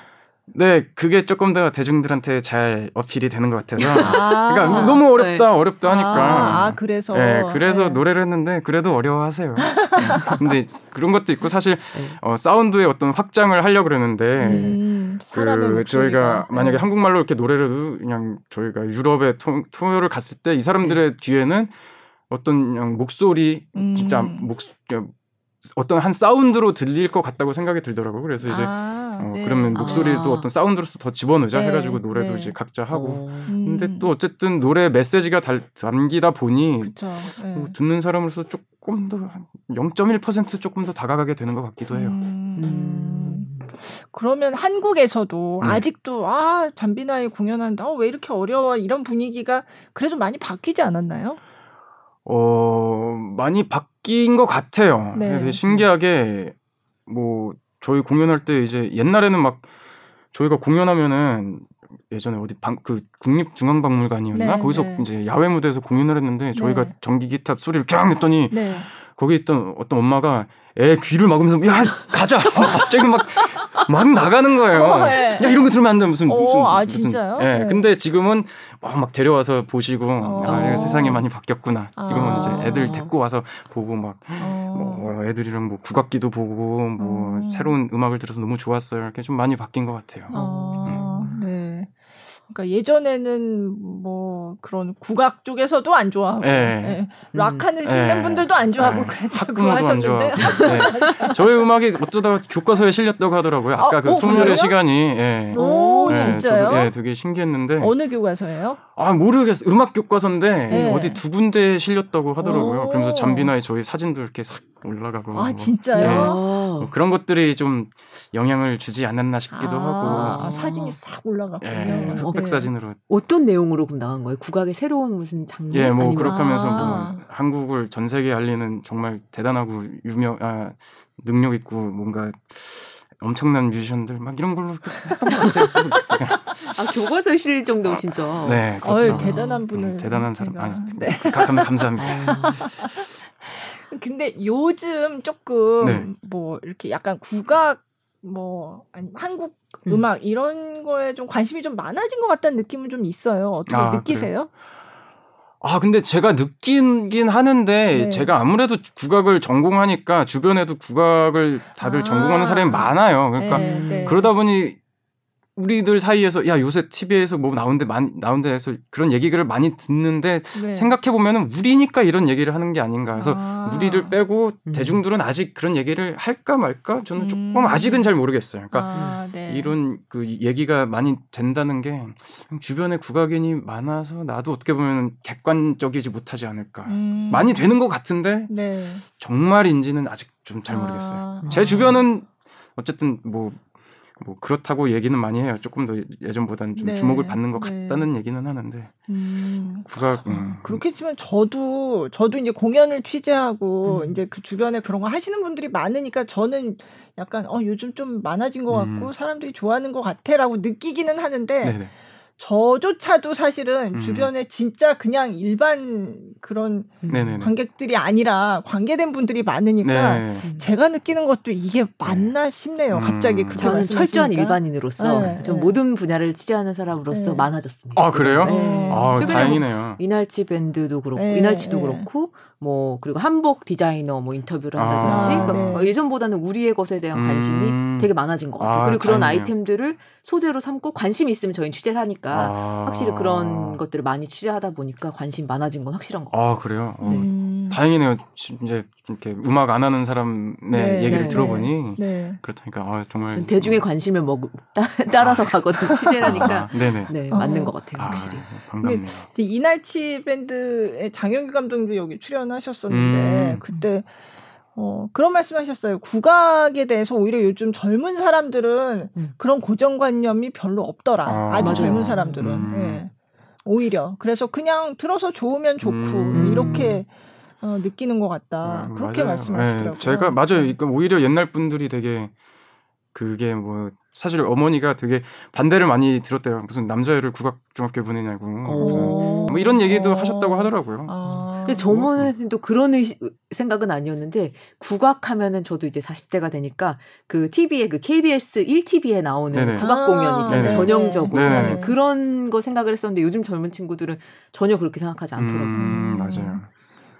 네, 그게 조금 더 대중들한테 잘 어필이 되는 것 같아서. 아~ 그러니까 너무 어렵다, 네. 어렵다 하니까. 아, 아 그래서. 네, 그래서 네. 노래를 했는데 그래도 어려워하세요. 근데 그런 것도 있고 사실 네. 어, 사운드의 어떤 확장을 하려고 그러는데 음. 음, 그 저희가 만약에 네. 한국말로 이렇게 노래를 그냥 저희가 유럽에 토, 토요를 갔을 때 이 사람들의 네. 뒤에는 어떤 그냥 목소리 음. 진짜 목 어떤 한 사운드로 들릴 것 같다고 생각이 들더라고요. 그래서 이제 아, 어, 네. 그러면 목소리도 아. 어떤 사운드로서 더 집어넣자 네. 해가지고 노래도 네. 이제 각자 하고. 음. 근데 또 어쨌든 노래 메시지가 달, 담기다 보니 뭐 듣는 사람으로서 조금 더 0.1% 조금 더 다가가게 되는 것 같기도 해요. 음. 음. 그러면 한국에서도 네. 아직도 아 잠비나이 공연한다. 어, 왜 이렇게 어려워 이런 분위기가 그래도 많이 바뀌지 않았나요? 어 많이 바뀐 것 같아요. 네. 되게 신기하게 뭐 저희 공연할 때 이제 옛날에는 막 저희가 공연하면은 예전에 어디 방, 그 국립중앙박물관이었나 네, 거기서 네. 이제 야외 무대에서 공연을 했는데 저희가 네. 전기 기타 소리를 쫙 냈더니 네. 거기 있던 어떤 엄마가 애 귀를 막으면서 야 가자 갑자기 막 막 나가는 거예요. 어, 네. 야 이런 거 들으면 안 돼 무슨 어, 무슨 아 진짜요? 예. 네. 근데 지금은 막, 막 데려와서 보시고 어. 아 세상이 많이 바뀌었구나. 지금은 아. 이제 애들 데리고 와서 보고 막 어. 뭐 애들이랑 뭐 국악기도 보고 뭐 어. 새로운 음악을 들어서 너무 좋았어요. 이렇게 좀 많이 바뀐 것 같아요. 어. 음. 네. 그러니까 예전에는 뭐 그런 국악 쪽에서도 안 좋아하고 네. 네. 락하는 네. 는 분들도 안 좋아하고 네. 그랬다고 하셨는데 네. 저희 음악이 어쩌다 교과서에 실렸다고 하더라고요. 아까 아, 그 어, 수문열의 시간이 예. 오 진짜요? 저도, 예, 되게 신기했는데 어느 교과서예요? 아 모르겠어 음악 교과서인데 어디 두 군데 실렸다고 하더라고요. 오. 그러면서 잠비나에 저희 사진도 이렇게 싹 올라가고 아 뭐. 진짜요? 예. 뭐 그런 것들이 좀 영향을 주지 않았나 싶기도 아, 하고 아, 사진이 싹 올라갔군요. 예, 흑백 네. 사진으로 어떤 내용으로 나간 거예요? 국악의 새로운 무슨 장면? 예, 뭐 아니면... 그렇게 하면서 뭐 아. 한국을 전 세계에 알리는 정말 대단하고 유명 아, 능력 있고 뭔가 엄청난 뮤지션들 막 이런 걸로 했던 것 같아요. 아 교과서 실 정도 진짜. 네, 그렇죠. 어이, 대단한 분을 음, 대단한 사람. 제가. 아니, 네. 가끔 감사합니다. 근데 요즘 조금 네. 뭐 이렇게 약간 국악 뭐 아니 한국 음. 악 이런 거에 좀 관심이 좀 많아진 것 같다는 느낌은 좀 있어요. 어떻게 아, 느끼세요? 그래요? 아, 근데 제가 느끼긴 하는데 네. 제가 아무래도 국악을 전공하니까 주변에도 국악을 다들 아. 전공하는 사람이 많아요. 그러니까 네, 네. 그러다 보니 우리들 사이에서 야 요새 TV에서 뭐 나온데 많이 나온데 해서 그런 얘기를 많이 듣는데 네. 생각해 보면은 우리니까 이런 얘기를 하는 게 아닌가 해서 아. 우리를 빼고 음. 대중들은 아직 그런 얘기를 할까 말까 저는 음. 조금 아직은 잘 모르겠어요. 그러니까 아, 네. 이런 그 얘기가 많이 된다는 게 주변에 국악인이 많아서 나도 어떻게 보면 객관적이지 못하지 않을까 음. 많이 되는 것 같은데 네. 정말인지는 아직 좀 잘 모르겠어요. 아. 제 주변은 어쨌든 뭐 뭐 그렇다고 얘기는 많이 해요. 조금 더 예전보다는 좀 네. 주목을 받는 것 네. 같다는 얘기는 하는데 음. 국악 음. 그렇겠지만 저도 저도 이제 공연을 취재하고 음. 이제 그 주변에 그런 거 하시는 분들이 많으니까 저는 약간 어 요즘 좀 많아진 것 같고 음. 사람들이 좋아하는 것 같아라고 느끼기는 하는데 네네. 저조차도 사실은 음. 주변에 진짜 그냥 일반 그런 네네네. 관객들이 아니라 관계된 분들이 많으니까 네. 제가 느끼는 것도 이게 맞나 싶네요. 음. 갑자기 그 저는 철저한 일반인으로서 네. 전 네. 모든 분야를 취재하는 사람으로서 네. 많아졌습니다. 아 그래요? 네. 아, 최근에 뭐 다행이네요. 뭐 이날치 밴드도 그렇고 네. 이날치도 그렇고 뭐 그리고 한복 디자이너 뭐 인터뷰를 한다든지 아, 뭐 네. 예전보다는 우리의 것에 대한 관심이 음. 되게 많아진 것 같아요. 아, 그리고 그런 다행이네요. 아이템들을 소재로 삼고 관심이 있으면 저희는 취재를 하니까 아. 확실히 그런 것들을 많이 취재하다 보니까 관심 많아진 건 확실한 것 같아요. 아 그래요? 어. 네. 다행이네요. 이제 이렇게 음악 안 하는 사람의 네, 얘기를 네, 들어보니 네. 그렇다니까 아, 정말 대중의 관심을 먹 따, 라서 가거든 취재라니까 아, 네네 네, 맞는 것 같아요 아, 확실히. 아, 반갑네요. 이날치 밴드의 장영규 감독도 여기 출연하셨었는데 음. 그때 어, 그런 말씀하셨어요. 국악에 대해서 오히려 요즘 젊은 사람들은 음. 그런 고정관념이 별로 없더라. 아, 주 젊은 사람들은. 음. 네. 오히려 그래서 그냥 들어서 좋으면 좋고 음. 이렇게 어, 느끼는 것 같다. 음, 그렇게 맞아요. 말씀하시더라고요. 네, 제가 맞아요. 그러니까 오히려 옛날 분들이 되게 그게 뭐 사실 어머니가 되게 반대를 많이 들었대요. 무슨 남자애를 국악 중학교 보내냐고. 뭐 이런 얘기도 하셨다고 하더라고요. 아. 근데 저번에는 또 그런 의식, 생각은 아니었는데 국악하면은 저도 이제 40대가 되니까 그 TV에 그 KBS 1TV에 나오는 네네. 국악 공연 있잖아요. 아, 전형적으로 하는 그런 거 생각을 했었는데 요즘 젊은 친구들은 전혀 그렇게 생각하지 않더라고요. 음, 맞아요.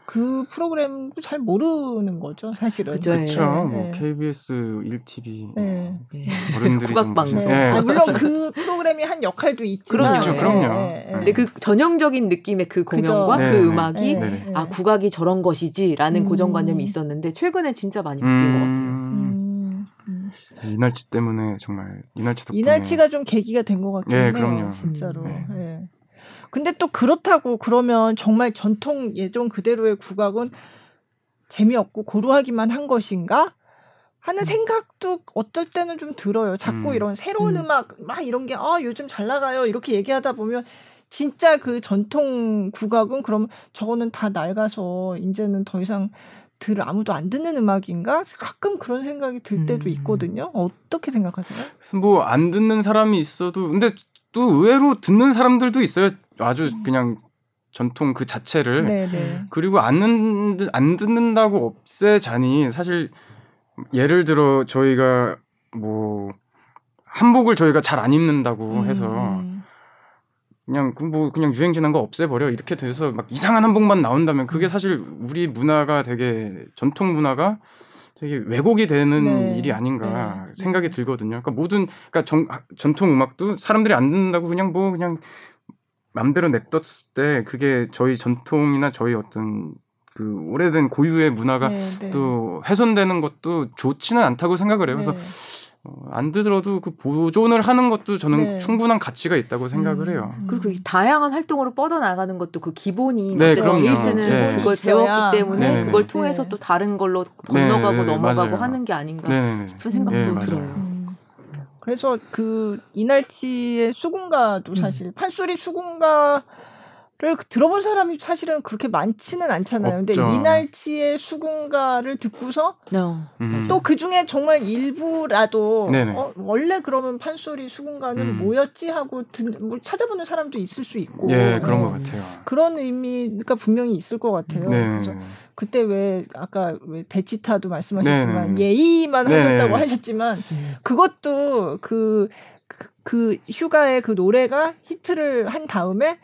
그 프로그램도 잘 모르는 거죠, 사실은. 그렇죠. 뭐 KBS 1TV 네. 네. 어른들이 국악방송. 네. 아, 물론 그 프로그램이 한 역할도 있지만. 그렇죠, 그럼요. 네. 근데 그 전형적인 느낌의 그 공연과 그 음악이 아 국악이 저런 것이지라는 음. 고정관념이 있었는데 최근에 진짜 많이 바뀐 음. 것 같아요. 음. 음. 이날치 때문에 정말 이날치 덕분에 이날치가 좀 계기가 된 것 같긴 해요. 그럼요. 진짜로. 네. 근데 또 그렇다고 그러면 정말 전통 예전 그대로의 국악은 재미없고 고루하기만 한 것인가? 하는 음. 생각도 어떨 때는 좀 들어요. 자꾸 음. 이런 새로운 음. 악 막 이런 게 아, 요즘 잘 나가요. 이렇게 얘기하다 보면 진짜 그 전통 국악은 그럼 저거는 다 낡아서 이제는 더 이상 들 아무도 안 듣는 음악인가? 가끔 그런 생각이 들 때도 음. 있거든요. 어떻게 생각하세요? 그래서 뭐 안 듣는 사람이 있어도 근데 또 의외로 듣는 사람들도 있어요. 아주 그냥 전통 그 자체를 네네. 네. 그리고 안, 안 듣는다고 없애자니 사실 예를 들어 저희가 뭐 한복을 저희가 잘 안 입는다고 음. 해서 그냥 그뭐 그냥 유행 지난 거 없애버려 이렇게 돼서 막 이상한 한복만 나온다면 그게 음. 사실 우리 문화가 되게 전통 문화가 되게 왜곡이 되는 네. 일이 아닌가 네. 생각이 들거든요. 그러니까 모든 그러니까 정, 전통 음악도 사람들이 안 듣는다고 그냥 뭐 그냥 맘대로 냅뒀을 때 그게 저희 전통이나 저희 어떤 그 오래된 고유의 문화가 네, 네. 또 훼손되는 것도 좋지는 않다고 생각을 해요. 그래서 네. 어, 안 들어도 그 보존을 하는 것도 저는 네. 충분한 가치가 있다고 생각을 음. 해요. 그리고 다양한 활동으로 뻗어 나가는 것도 그 기본이 네, 베이스는 네. 그걸 배웠기 때문에 네, 그걸 통해서 또 다른 걸로 건너가고 넘어가고 맞아요. 하는 게 아닌가 싶은 생각도 들어요. 음. 그래서 그 이날치의 수군가도 음. 사실 음. 판소리 수군가 를 들어본 사람이 사실은 그렇게 많지는 않잖아요. 없죠. 근데 이날치의 수군가를 듣고서 no. 음. 또그 중에 정말 일부라도 어, 원래 그러면 판소리 수군가는 음. 뭐였지 하고 듣, 뭐 찾아보는 사람도 있을 수 있고. 예, 그런 어. 것 같아요. 그런 의미가 분명히 있을 것 같아요. 네. 그래서 그때 왜 아까 왜 대치타도 말씀하셨지만 네. 예의만 네. 하셨다고 하셨지만 음. 그것도 그, 그, 그 휴가의 그 노래가 히트를 한 다음에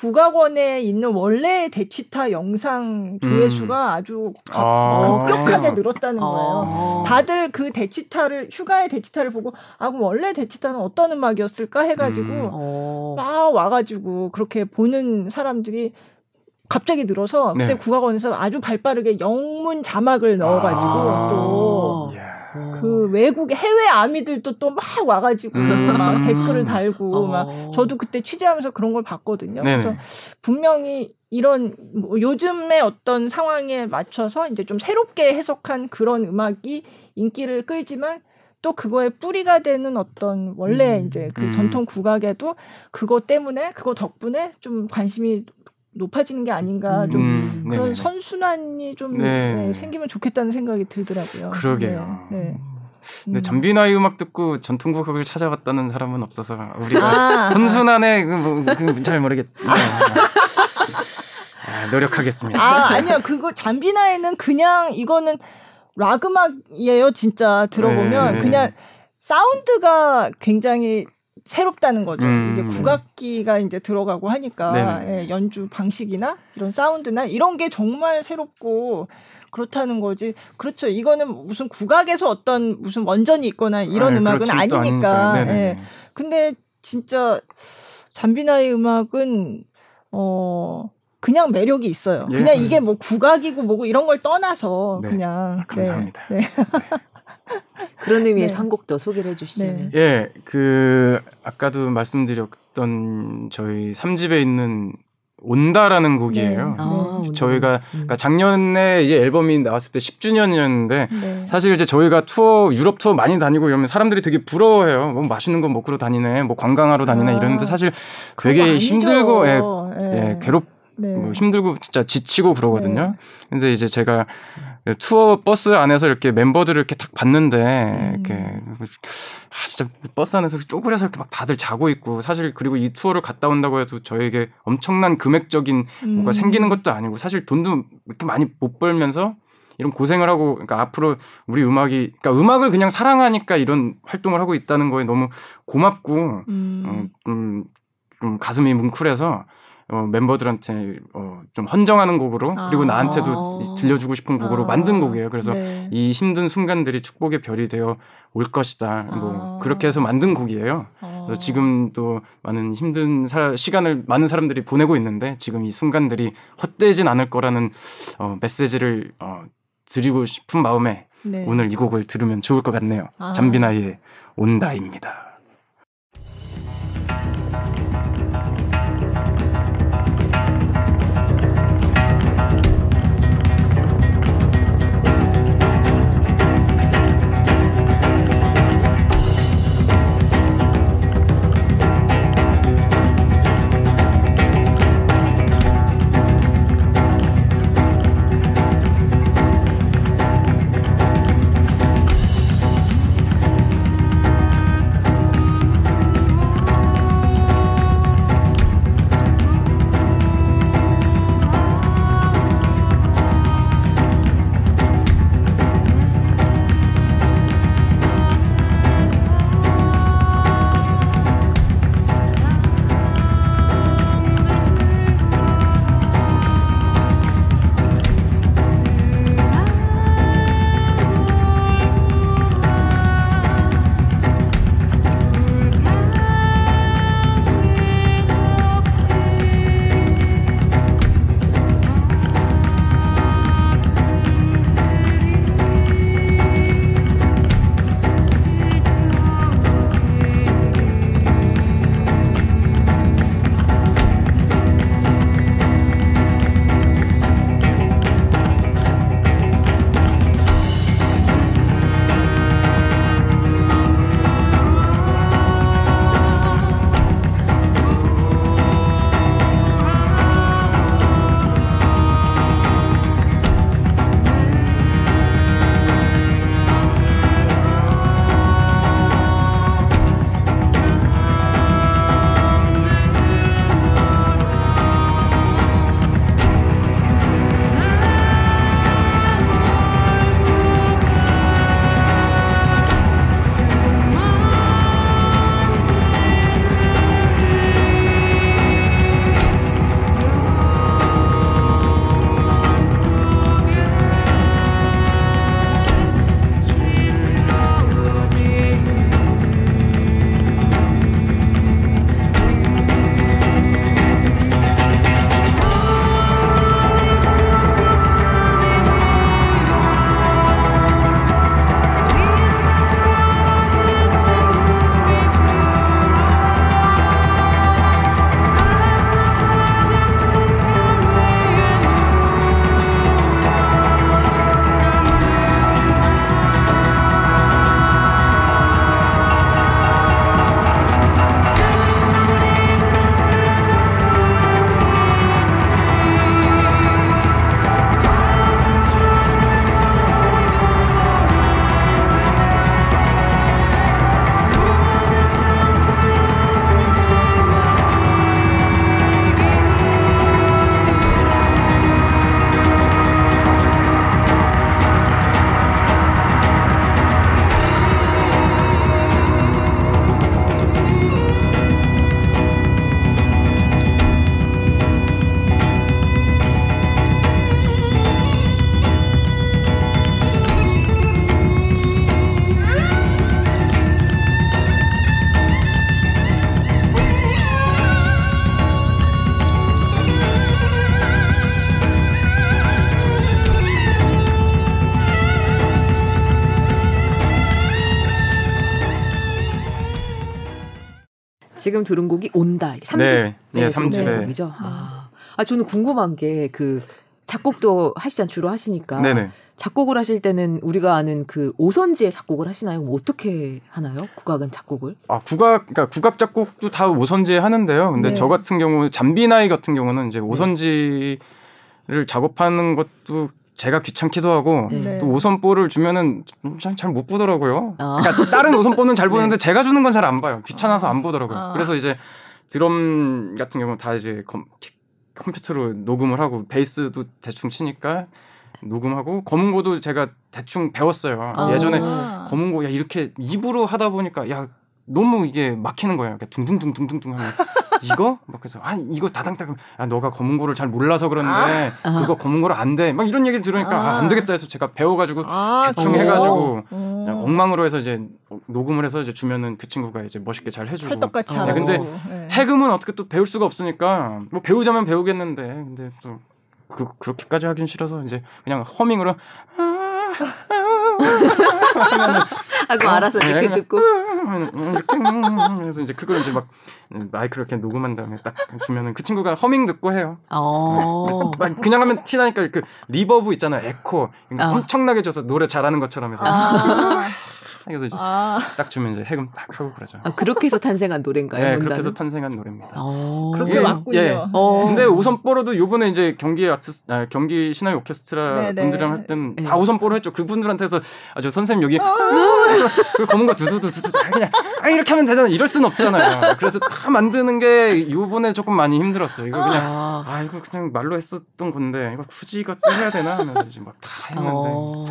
국악원에 있는 원래 대치타 영상 조회수가 음. 아주 아~ 급격하게 늘었다는 거예요. 아~ 다들 그 대치타를 휴가의 대치타를 보고 아 그럼 원래 대치타는 어떤 음악이었을까 해가지고 음. 어. 막 와가지고 그렇게 보는 사람들이 갑자기 늘어서 그때 네. 국악원에서 아주 발빠르게 영문 자막을 넣어가지고 아~ 또. 그 외국의 해외 아미들도 또 막 와가지고 음. 막 댓글을 달고 어. 막 저도 그때 취재하면서 그런 걸 봤거든요. 네네. 그래서 분명히 이런 뭐 요즘의 어떤 상황에 맞춰서 이제 좀 새롭게 해석한 그런 음악이 인기를 끌지만 또 그거의 뿌리가 되는 어떤 원래 음. 이제 그 음. 전통 국악에도 그거 때문에 그거 덕분에 좀 관심이 높아지는 게 아닌가 좀 음, 그런 네네. 선순환이 좀 네. 네, 생기면 좋겠다는 생각이 들더라고요. 그러게요. 네. 네. 근데 전비나이 음악 듣고 전통국악을 찾아봤다는 사람은 없어서 우리가 아, 선순환의 그 뭐, 그 모르겠. 네. 아, 노력하겠습니다. 아 아니요 그거 잠비나이는 그냥 이거는 락 음악이에요 진짜 들어보면 네. 그냥 사운드가 굉장히 새롭다는 거죠. 음. 이게 국악기가 이제 들어가고 하니까 예, 연주 방식이나 이런 사운드나 이런 게 정말 새롭고 그렇다는 거지. 그렇죠. 이거는 무슨 국악에서 어떤 무슨 원전이 있거나 이런 아, 음악은 아니니까. 예. 근데 진짜 잠비나의 음악은 어 그냥 매력이 있어요. 예. 그냥 이게 뭐 국악이고 뭐고 이런 걸 떠나서 네. 그냥 아, 감사합니다. 네. 네. 그런 의미에서 네. 한곡 더 소개를 해주시자면. 네. 예, 그 아까도 말씀드렸던 저희 3집에 있는 온다라는 곡이에요. 네. 아, 저희가 음. 그러니까 작년에 이제 앨범이 나왔을 때 10주년이었는데 네. 사실 이제 저희가 투어 유럽 투어 많이 다니고 이러면 사람들이 되게 부러워해요. 뭐 맛있는 거 먹으러 다니네, 뭐 관광하러 다니네 아, 이러는데 사실 되게 힘들고 예, 예, 괴롭 네. 뭐 힘들고 진짜 지치고 그러거든요. 네. 근데 이제 제가 투어 버스 안에서 이렇게 멤버들을 이렇게 딱 봤는데 음. 이렇게 아 진짜 버스 안에서 쪼그려서 이렇게 막 다들 자고 있고 사실 그리고 이 투어를 갔다 온다고 해도 저에게 엄청난 금액적인 뭐가 음. 생기는 것도 아니고 사실 돈도 이렇게 많이 못 벌면서 이런 고생을 하고 그러니까 앞으로 우리 음악이 그러니까 음악을 그냥 사랑하니까 이런 활동을 하고 있다는 거에 너무 고맙고 음. 음, 좀, 좀 가슴이 뭉클해서 어, 멤버들한테 어, 좀 헌정하는 곡으로 그리고 아. 나한테도 들려주고 싶은 곡으로 아. 만든 곡이에요. 그래서 네. 이 힘든 순간들이 축복의 별이 되어 올 것이다. 뭐 아. 그렇게 해서 만든 곡이에요. 그래서 아. 지금 또 많은 힘든 사, 시간을 많은 사람들이 보내고 있는데 지금 이 순간들이 헛되진 않을 거라는 어, 메시지를 어, 드리고 싶은 마음에 네. 오늘 이 곡을 들으면 좋을 것 같네요. 아. 잠비나이의 온다입니다. 지금 들은 곡이 온다. 3집. 네, 네, 3집의 곡이죠. 아. 아, 저는 궁금한 게 그 작곡도 하시잖 주로 하시니까. 네네. 작곡을 하실 때는 우리가 아는 그 오선지의 작곡을 하시나요? 뭐 어떻게 하나요? 국악은 작곡을? 아 국악 그러니까 국악 작곡도 다 오선지에 하는데요. 근데 네. 저 같은 경우 잠비나이 같은 경우는 이제 네. 오선지를 네. 작업하는 것도 제가 귀찮기도 하고 네. 또 오선볼을 주면은 잘 못 보더라고요. 아. 그러니까 다른 오선볼은 잘 보는데 네. 제가 주는 건 잘 안 봐요. 귀찮아서 안 보더라고요. 아. 그래서 이제 드럼 같은 경우는 다 이제 컴, 컴퓨터로 녹음을 하고 베이스도 대충 치니까 녹음하고 검은고도 제가 대충 배웠어요. 아. 예전에 검은고 야 이렇게 입으로 하다 보니까 야 너무 이게 막히는 거예요. 둥둥둥둥둥둥 하면 이거? 막 그래서 아 이거 다당당 아 너가 검은고를 잘 몰라서 그런데 아. 그거 검은고를 안 돼. 막 이런 얘기를 들으니까 아. 아, 안 되겠다 해서 제가 배워 가지고 아, 대충 어. 해가지고 어. 엉망으로 해서 이제 녹음을 해서 이제 주면은 그 친구가 이제 멋있게 잘 해주고. 찰떡같이 네, 근데 네. 해금은 어떻게 또 배울 수가 없으니까 뭐 배우자면 배우겠는데 근데 또 그, 그렇게까지 하긴 싫어서 이제 그냥 허밍으로 하고 알아서 이렇게 듣고 그래서 이제 그걸 이제 막 마이크로 이렇게 녹음한 다음에 딱 주면은 그 친구가 허밍 듣고 해요. 어. 그냥 하면 티 나니까 그 reverb 있잖아요. 에코 어. 엄청나게 줘서 노래 잘하는 것처럼 해서 아. 그래서 이제 아. 딱 주면 이제 해금 딱 하고 그러죠. 아, 그렇게 해서 탄생한 노래인가요? 네, 그렇게 해서 탄생한 노래입니다. 어. 그렇게 왔군요. 예. 어. 근데 오선뽀로도 요번에 이제 경기 아티스 아, 경기 신화 오케스트라 네네. 네. 분들이랑 할 때는 네. 다 오선뽀로 했죠. 그분들한테서 아주 선생님 여기 어. 그 검은 거 두두두 두두 그냥 아 이렇게 하면 되잖아. 이럴 수는 없잖아요. 그래서 다 만드는 게 요번에 조금 많이 힘들었어요. 이거 그냥 아, 아 이거 그냥 말로 했었던 건데 이거 굳이 이거 해야 되나 하면서 이제 막 다 했는데 어.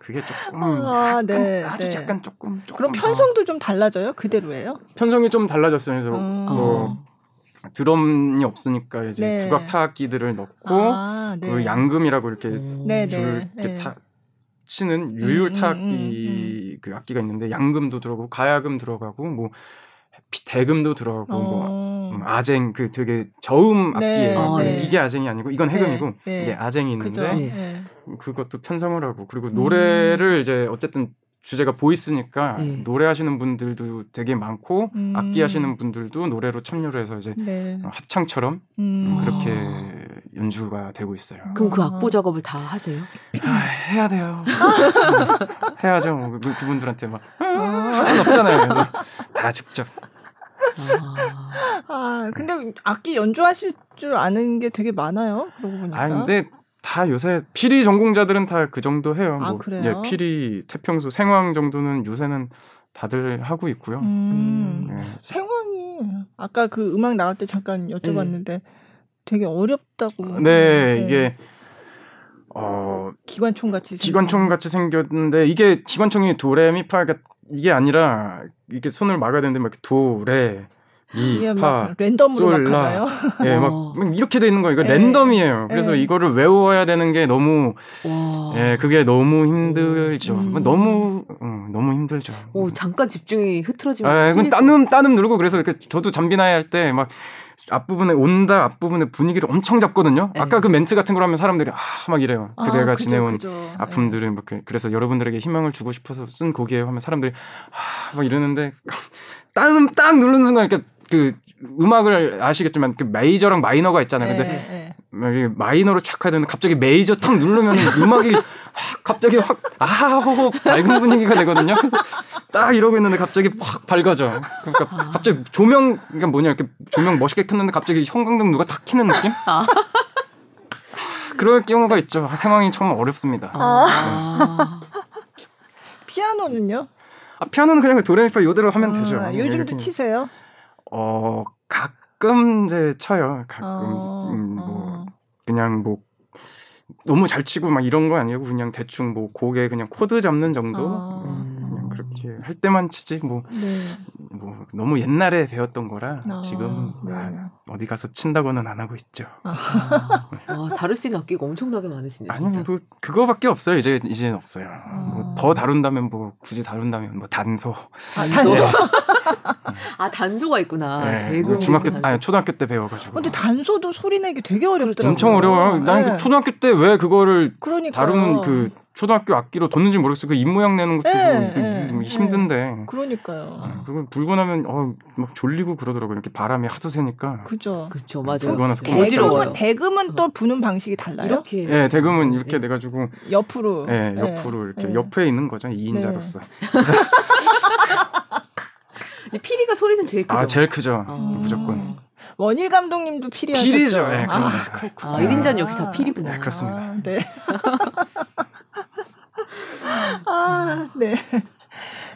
그게 조금 아, 약간, 네, 아주 네. 약간 조금, 조금 그럼 편성도 좀 달라져요? 그대로예요? 편성이 좀 달라졌어요. 그래서 음. 뭐 드럼이 없으니까 이제 네. 국악 타악기들을 넣고 아, 네. 그 양금이라고 이렇게 음. 네, 줄 이렇게 네. 타 치는 유율 타악기 음, 음, 음, 그 악기가 있는데 양금도 들어가고 가야금 들어가고 뭐 대금도 들어가고 뭐 어. 뭐 아쟁 그 되게 저음 네. 악기예요. 아, 네. 이게 아쟁이 아니고 이건 해금이고 네. 네. 이게 아쟁이 있는데 네. 그것도 편성을 하고 그리고 노래를 음. 이제 어쨌든 주제가 보이스니까 네. 노래하시는 분들도 되게 많고 음. 악기 하시는 분들도 노래로 참여를 해서 이제 네. 합창처럼 음. 그렇게 아. 연주가 되고 있어요. 그럼 그 악보 작업을 다 하세요? 아, 해야 돼요. 해야죠. 뭐, 그, 그분들한테 막할 아. 수는 없잖아요. 다 직접. 아. 아, 근데 악기 연주하실 줄 아는 게 되게 많아요. 그러고 보니까. 아, 근데 다 요새 피리 전공자들은 다 그 정도 해요. 아, 뭐, 그래요? 예, 피리, 태평소, 생황 정도는 요새는 다들 하고 있고요. 음, 음, 예. 생황이 아까 그 음악 나갈 때 잠깐 여쭤봤는데 네. 되게 어렵다고. 네, 네. 이게 어 기관총 같이 기관총 같이 생겼는데 이게 기관총이 도레미파 이게 아니라 이렇게 손을 막아야 되는데 막 도레 미파 랜덤으로 막나요 예, 어. 막 이렇게 돼 있는 거예요. 이거 에이. 랜덤이에요. 그래서 에이. 이거를 외워야 되는 게 너무 와. 예, 그게 너무 힘들죠. 음. 뭐 너무 음, 너무 힘들죠. 오, 잠깐 집중이 흐트러지면 아, 예, 딴음 딴음 누르고 그래서 이렇게 저도 잠비나야 할때 막 앞부분에 온다 앞부분에 분위기를 엄청 잡거든요. 네. 아까 그 멘트 같은 걸 하면 사람들이 아 막 이래요. 아, 그대가 아, 그죠, 지내온 그죠. 아픔들을 네. 이렇게 그래서 여러분들에게 희망을 주고 싶어서 쓴 곡이에요 하면 사람들이 아 막 이러는데 딱 누르는 순간 이렇게 그 음악을 아시겠지만 그 메이저랑 마이너가 있잖아요. 근데 네, 네. 마이너로 착 해야 되는데 갑자기 메이저 탁 누르면 음악이 확 갑자기 확 아호호 밝은 분위기가 되거든요. 그래서 딱 이러고 있는데 갑자기 확 밝아져. 그러니까 아. 갑자기 조명 그러니까 뭐냐 이렇게 조명 멋있게 켰는데 갑자기 형광등 누가 탁 키는 느낌? 아. 그럴 경우가 있죠. 상황이 정말 어렵습니다. 아. 아. 피아노는요? 아, 피아노는 그냥 도레미파 요대로 하면 되죠. 요즘도 치세요? 어 가끔 이제 쳐요. 가끔 어, 음, 뭐 어. 그냥 뭐 너무 잘 치고 막 이런 거 아니고 그냥 대충 뭐 곡에 그냥 코드 잡는 정도? 어. 그렇게 할 때만 치지 뭐, 네. 뭐 너무 옛날에 배웠던 거라 아, 지금 네. 아, 어디 가서 친다고는 안 하고 있죠. 아, 아 다룰 수 있는 악기가 엄청나게 많으시네요. 아니 뭐 그거밖에 없어요. 이제 이제는 없어요. 뭐 더 다룬다면 뭐 굳이 다룬다면 뭐 단소. 아, 단소. 아 단소가 있구나. 네. 뭐 중학교 아니 초등학교 때 배워가지고. 근데 단소도 소리 내기 되게 어렵더라고요. 엄청 어려워요. 나는 그 네. 초등학교 때 왜 그거를 그러니까요. 다루는 그 초등학교 악기로 뒀는지 모르겠어요. 그 입 모양 내는 것도 네, 네, 힘든데. 네. 그러니까요. 아, 그걸 불고 나면 어, 막 졸리고 그러더라고요. 이렇게 바람이 하도 세니까. 그죠. 그렇죠. 맞아요. 대금은, 대금은 또 부는 방식이 달라요. 이렇게. 네, 대금은 이렇게 돼 가지고 옆으로. 네, 옆으로 이렇게 옆에 있는 거죠. 2인자로서. 피리가 소리는 제일 크죠. 아, 제일 크죠. 아. 무조건. 원일 감독님도 피리 하셨죠. 피리죠. 네, 아, 그렇구나. 아, 1인자는 역시 다 피리구나. 네, 그렇습니다. 아, 네. 아, 네.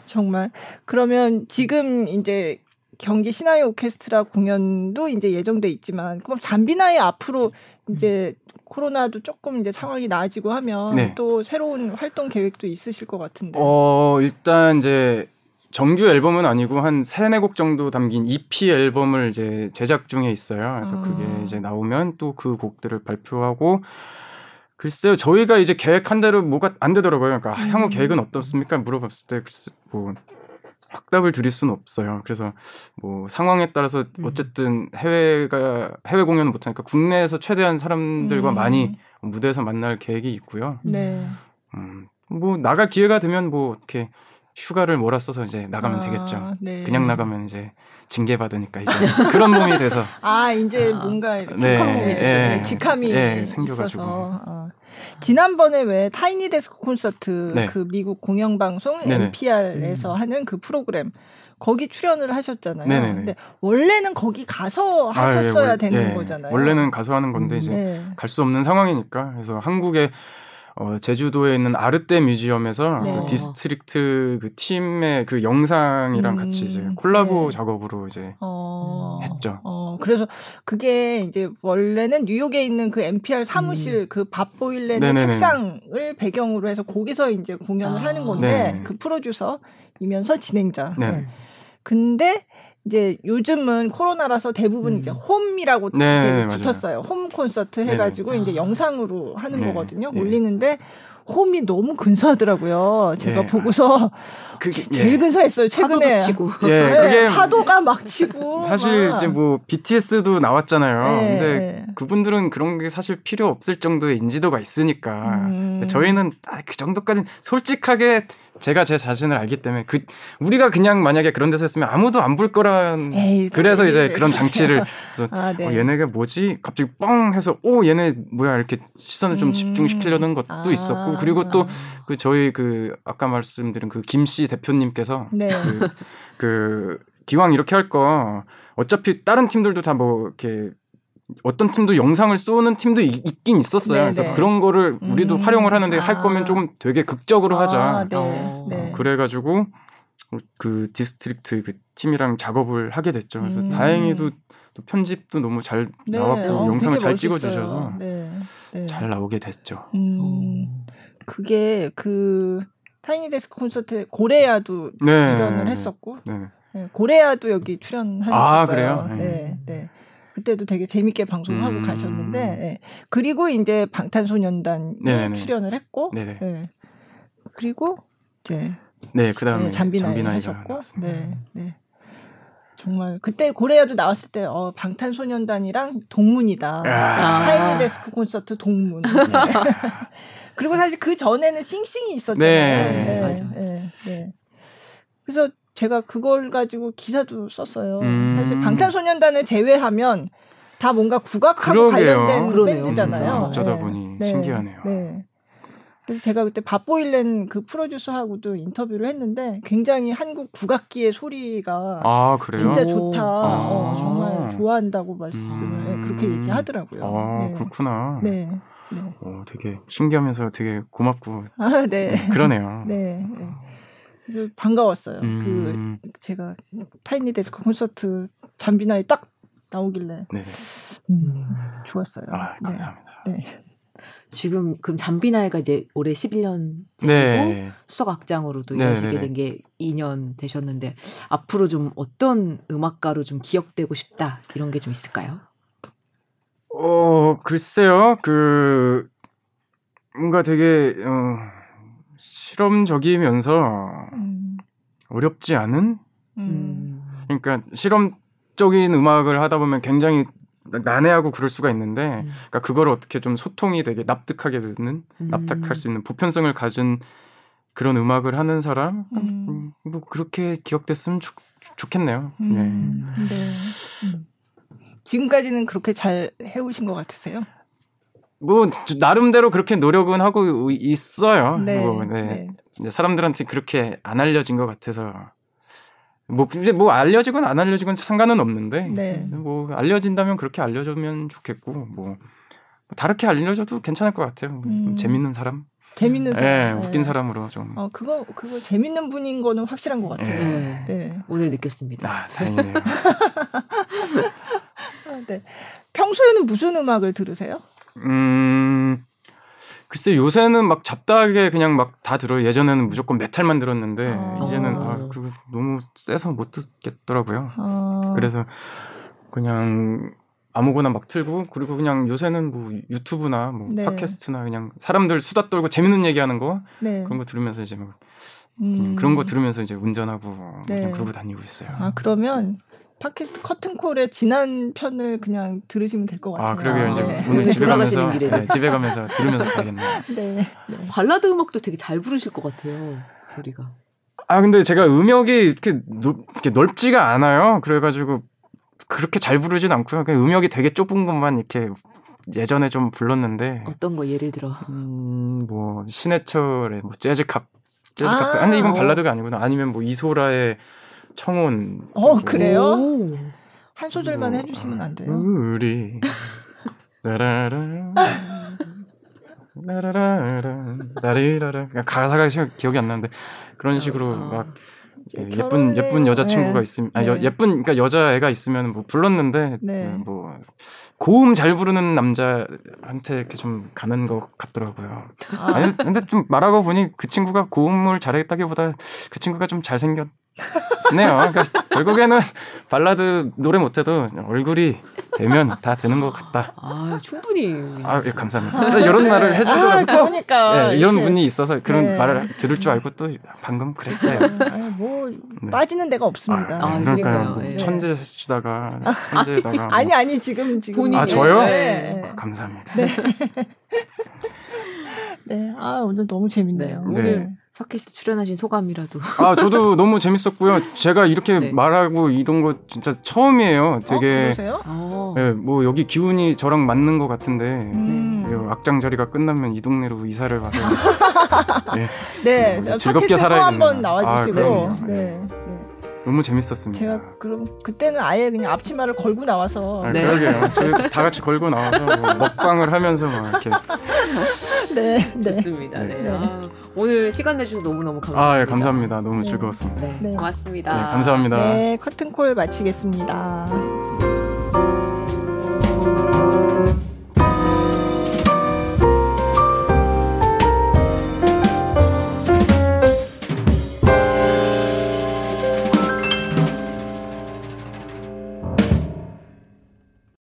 정말. 그러면 지금 이제 경기 신화의 오케스트라 공연도 이제 예정돼 있지만 그럼 잠비나의 앞으로 이제 코로나도 조금 이제 상황이 나아지고 하면 네. 또 새로운 활동 계획도 있으실 것 같은데. 어, 일단 이제 정규 앨범은 아니고 한 세네 곡 정도 담긴 EP 앨범을 이제 제작 중에 있어요. 그래서 어. 그게 이제 나오면 또 그 곡들을 발표하고 글쎄요, 저희가 이제 계획한 대로 뭐가 안 되더라고요. 그러니까 음. 향후 계획은 어떻습니까? 물어봤을 때 글쎄 뭐 확답을 드릴 수는 없어요. 그래서 뭐 상황에 따라서 음. 어쨌든 해외가 해외 공연을 못 하니까 국내에서 최대한 사람들과 음. 많이 무대에서 만날 계획이 있고요. 네. 음, 뭐 나갈 기회가 되면 뭐 이렇게 휴가를 몰아써서 이제 나가면 아, 되겠죠. 네. 그냥 나가면 이제 징계 받으니까 이제 그런 몸이 돼서 아 이제 아, 뭔가 직함 네, 몸이 되시네 네, 직함이 네, 생겨가지고 어. 지난번에 왜 타이니 데스크 콘서트 네. 그 미국 공영방송 네네. NPR에서 음. 하는 그 프로그램 거기 출연을 하셨잖아요. 네네네. 근데 원래는 거기 가서 하셨어야 아, 예, 되는 예, 거잖아요. 원래는 가서 하는 건데 음, 이제 네. 갈수 없는 상황이니까 그래서 한국에 어, 제주도에 있는 아르떼 뮤지엄에서 네. 그 디스트릭트 그 팀의 그 영상이랑 음, 같이 이제 콜라보 네. 작업으로 이제 어, 했죠. 어, 그래서 그게 이제 원래는 뉴욕에 있는 그 NPR 사무실 음. 그 밥 보일런의 책상을 배경으로 해서 거기서 이제 공연을 아. 하는 건데 네. 그 프로듀서이면서 진행자. 네. 근데 이제 요즘은 코로나라서 대부분 음. 이제 홈이라고 네, 붙었어요. 맞아요. 홈 콘서트 네. 해가지고 네. 이제 영상으로 하는 네. 거거든요. 네. 올리는데 홈이 너무 근사하더라고요. 제가 예. 보고서 그, 제, 제일 예. 근사했어요. 최근에 치고. 예, 네, 그게 파도가 막 치고 사실 막. 이제 뭐 BTS도 나왔잖아요. 네. 근데 그분들은 그런 게 사실 필요 없을 정도의 인지도가 있으니까 음. 저희는 아, 그 정도까지 솔직하게 제가 제 자신을 알기 때문에 그 우리가 그냥 만약에 그런 데서 했으면 아무도 안 볼 거란 에이, 그래서 이제 그런 장치를 그래서 아, 네. 어, 얘네가 뭐지 갑자기 뻥 해서 오 얘네 뭐야 이렇게 시선을 좀 음. 집중시키려는 것도 아. 있었고 그리고 또 그 저희 그 아까 말씀드린 그 김 씨 대표님께서 네. 그, 그 기왕 이렇게 할 거 어차피 다른 팀들도 다 뭐 이렇게 어떤 팀도 영상을 쏘는 팀도 있, 긴 있었어요. 네네. 그래서 네. 그런 거를 우리도 음. 활용을 하는데 아. 할 거면 조금 되게 극적으로 아, 하자. 네. 어. 네. 그래가지고 그 디스트릭트 그 팀이랑 작업을 하게 됐죠. 그래서 음. 다행히도 또 편집도 너무 잘 네. 나왔고 어, 영상을 잘 찍어주셔서 네. 네. 잘 나오게 됐죠. 음. 그게 그 Tiny Desk Concert 고래야도 출연을 했었고 고래야도 여기 출연하셨어요. 아, 그래요? 네. 네. 그때도 되게 재밌게 방송하고 음. 가셨는데 예. 그리고 이제 방탄소년단이 네네. 출연을 했고 예. 그리고 이제 네 그다음에 네, 잠비나이 하셨고 네, 네. 정말 그때 고레아도 나왔을 때 어, 방탄소년단이랑 동문이다 아. 타이니 데스크 콘서트 동문 네. 그리고 사실 그 전에는 싱싱이 있었잖아요 네, 네. 맞아, 맞아. 네, 네. 그래서 제가 그걸 가지고 기사도 썼어요. 음. 사실 방탄소년단을 제외하면 다 뭔가 국악하고 그러게요. 관련된 그러네요, 밴드잖아요. 어쩌다 네. 보니 네. 신기하네요. 네. 그래서 제가 그때 밥보일렌 그 프로듀서하고도 인터뷰를 했는데 굉장히 한국 국악기의 소리가 아, 진짜 좋다. 아. 어, 정말 좋아한다고 말씀을 음. 네, 그렇게 얘기하더라고요. 아, 네. 그렇구나. 네. 네. 어, 되게 신기하면서 되게 고맙고 아, 네. 그러네요. 네. 네. 그래서 반가웠어요. 그 음. 그 제가 타이니 데스크 콘서트 잠비나에 딱 나오길래 음, 좋았어요. 아, 네. 감사합니다. 네. 네. 지금 그럼 잠비나이가 이제 올해 11년째고 네. 수석 악장으로도 네, 일하시게 네, 된게 2년 되셨는데 앞으로 좀 어떤 음악가로 좀 기억되고 싶다 이런 게 좀 있을까요? 어 글쎄요 그 뭔가 되게 어 실험적이면서 음. 어렵지 않은? 음. 그러니까 실험적인 음악을 하다 보면 굉장히 난해하고 그럴 수가 있는데, 음. 그러니까 그걸 어떻게 좀 소통이 되게 납득하게 되는, 음. 납득할 수 있는 보편성을 가진 그런 음악을 하는 사람, 음. 뭐 그렇게 기억됐으면 좋, 좋겠네요. 예. 네. 지금까지는 그렇게 잘 해오신 것 같으세요? 뭐 나름대로 그렇게 노력은 하고 있어요. 네. 뭐, 네. 네. 사람들한테 그렇게 안 알려진 것 같아서 뭐 이제 뭐 알려지건 안 알려지건 상관은 없는데 네. 뭐 알려진다면 그렇게 알려주면 좋겠고 뭐 다르게 알려줘도 괜찮을 것 같아요. 음. 재밌는 사람. 재밌는 사람. 네, 웃긴 사람으로 좀. 어, 그거, 그거 재밌는 분인 거는 확실한 것 같아요. 네. 네. 오늘 느꼈습니다. 아, 다행이네요. 네. 평소에는 무슨 음악을 들으세요? 음, 글쎄 요새는 막 잡다하게 그냥 막 다 들어요. 예전에는 무조건 메탈만 들었는데 아. 이제는 아 그거 너무 세서 못 듣겠더라고요. 아. 그래서 그냥 아무거나 막 틀고 그리고 그냥 요새는 뭐 유튜브나 뭐 네. 팟캐스트나 그냥 사람들 수다 떨고 재밌는 얘기하는 거 네. 그런 거 들으면서 이제 뭐 음. 그런 거 들으면서 이제 운전하고 네. 그냥 그러고 다니고 있어요. 아 그러면 팟캐스트 커튼콜의 지난 편을 그냥 들으시면 될 것 같아요. 아, 그러게요. 이제 네. 오늘 집에 가면서 네, 집에 가면서 들으면서 가야겠네요. 네. 네. 발라드 음악도 되게 잘 부르실 것 같아요. 소리가. 아, 근데 제가 음역이 이렇게, 넓, 이렇게 넓지가 않아요. 그래 가지고 그렇게 잘 부르진 않고요. 그냥 음역이 되게 좁은 것만 이렇게 예전에 좀 불렀는데. 어떤 거 예를 들어? 음, 뭐 신해철의 뭐 재즈캅, 재즈캅. 아, 근데 이건 발라드가 아니구나. 아니면 뭐 이소라의 청혼. 어 그래요? 한 소절만 뭐, 해주시면 안 돼요? 우리 나라라 나라라 나리라라 가사가 기억이 안 나는데 그런 식으로 어. 막 예, 예쁜 예쁜 여자 친구가 네. 있으면 아 네. 예쁜 그러니까 여자애가 있으면 뭐 불렀는데 네. 그뭐 고음 잘 부르는 남자한테 이렇게 좀 가는 것 같더라고요. 아. 아니 근데 좀 말하고 보니 그 친구가 고음을 잘했다기보다 그 친구가 좀 잘생겼 네요. 그러니까 결국에는 발라드 노래 못해도 얼굴이 되면 다 되는 것 같다. 아 충분히. 아 예, 감사합니다. 이런 말을 해주더라고요. 아, 그러니까 예, 이런 이렇게. 분이 있어서 그런 네. 말을 들을 줄 알고 또 방금 그랬어요. 아, 뭐 네. 빠지는 데가 없습니다. 아, 아 그러니까요. 뭐 네. 천재 시다가 천재다가 뭐. 아니 아니 지금 지금 본인이 아 저요? 네. 아, 감사합니다. 네. 네. 아 오늘 너무 재밌네요. 네. 오늘 팟캐스트 출연하신 소감이라도. 아, 저도 너무 재밌었고요. 제가 이렇게 네. 말하고 이런 거 진짜 처음이에요. 되게. 어, 네, 뭐 여기 기운이 저랑 맞는 것 같은데. 음. 네, 악장 자리가 끝나면 이 동네로 이사를 가서. 네, 네뭐 즐겁게 살아야 한번 나와 주시고. 아, 네. 너무 재밌었습니다. 제가 그럼 그때는 아예 그냥 앞치마를 걸고 나와서 아, 네. 그러게요. 저희 다 같이 걸고 나와서 뭐 먹방을 하면서 막 이렇게 네, 네. 좋습니다. 네. 네. 아, 오늘 시간 내주셔서 너무너무 감사합니다. 아, 예, 감사합니다. 너무 네. 즐거웠습니다. 네. 네. 고맙습니다. 네, 감사합니다. 네, 커튼콜 마치겠습니다.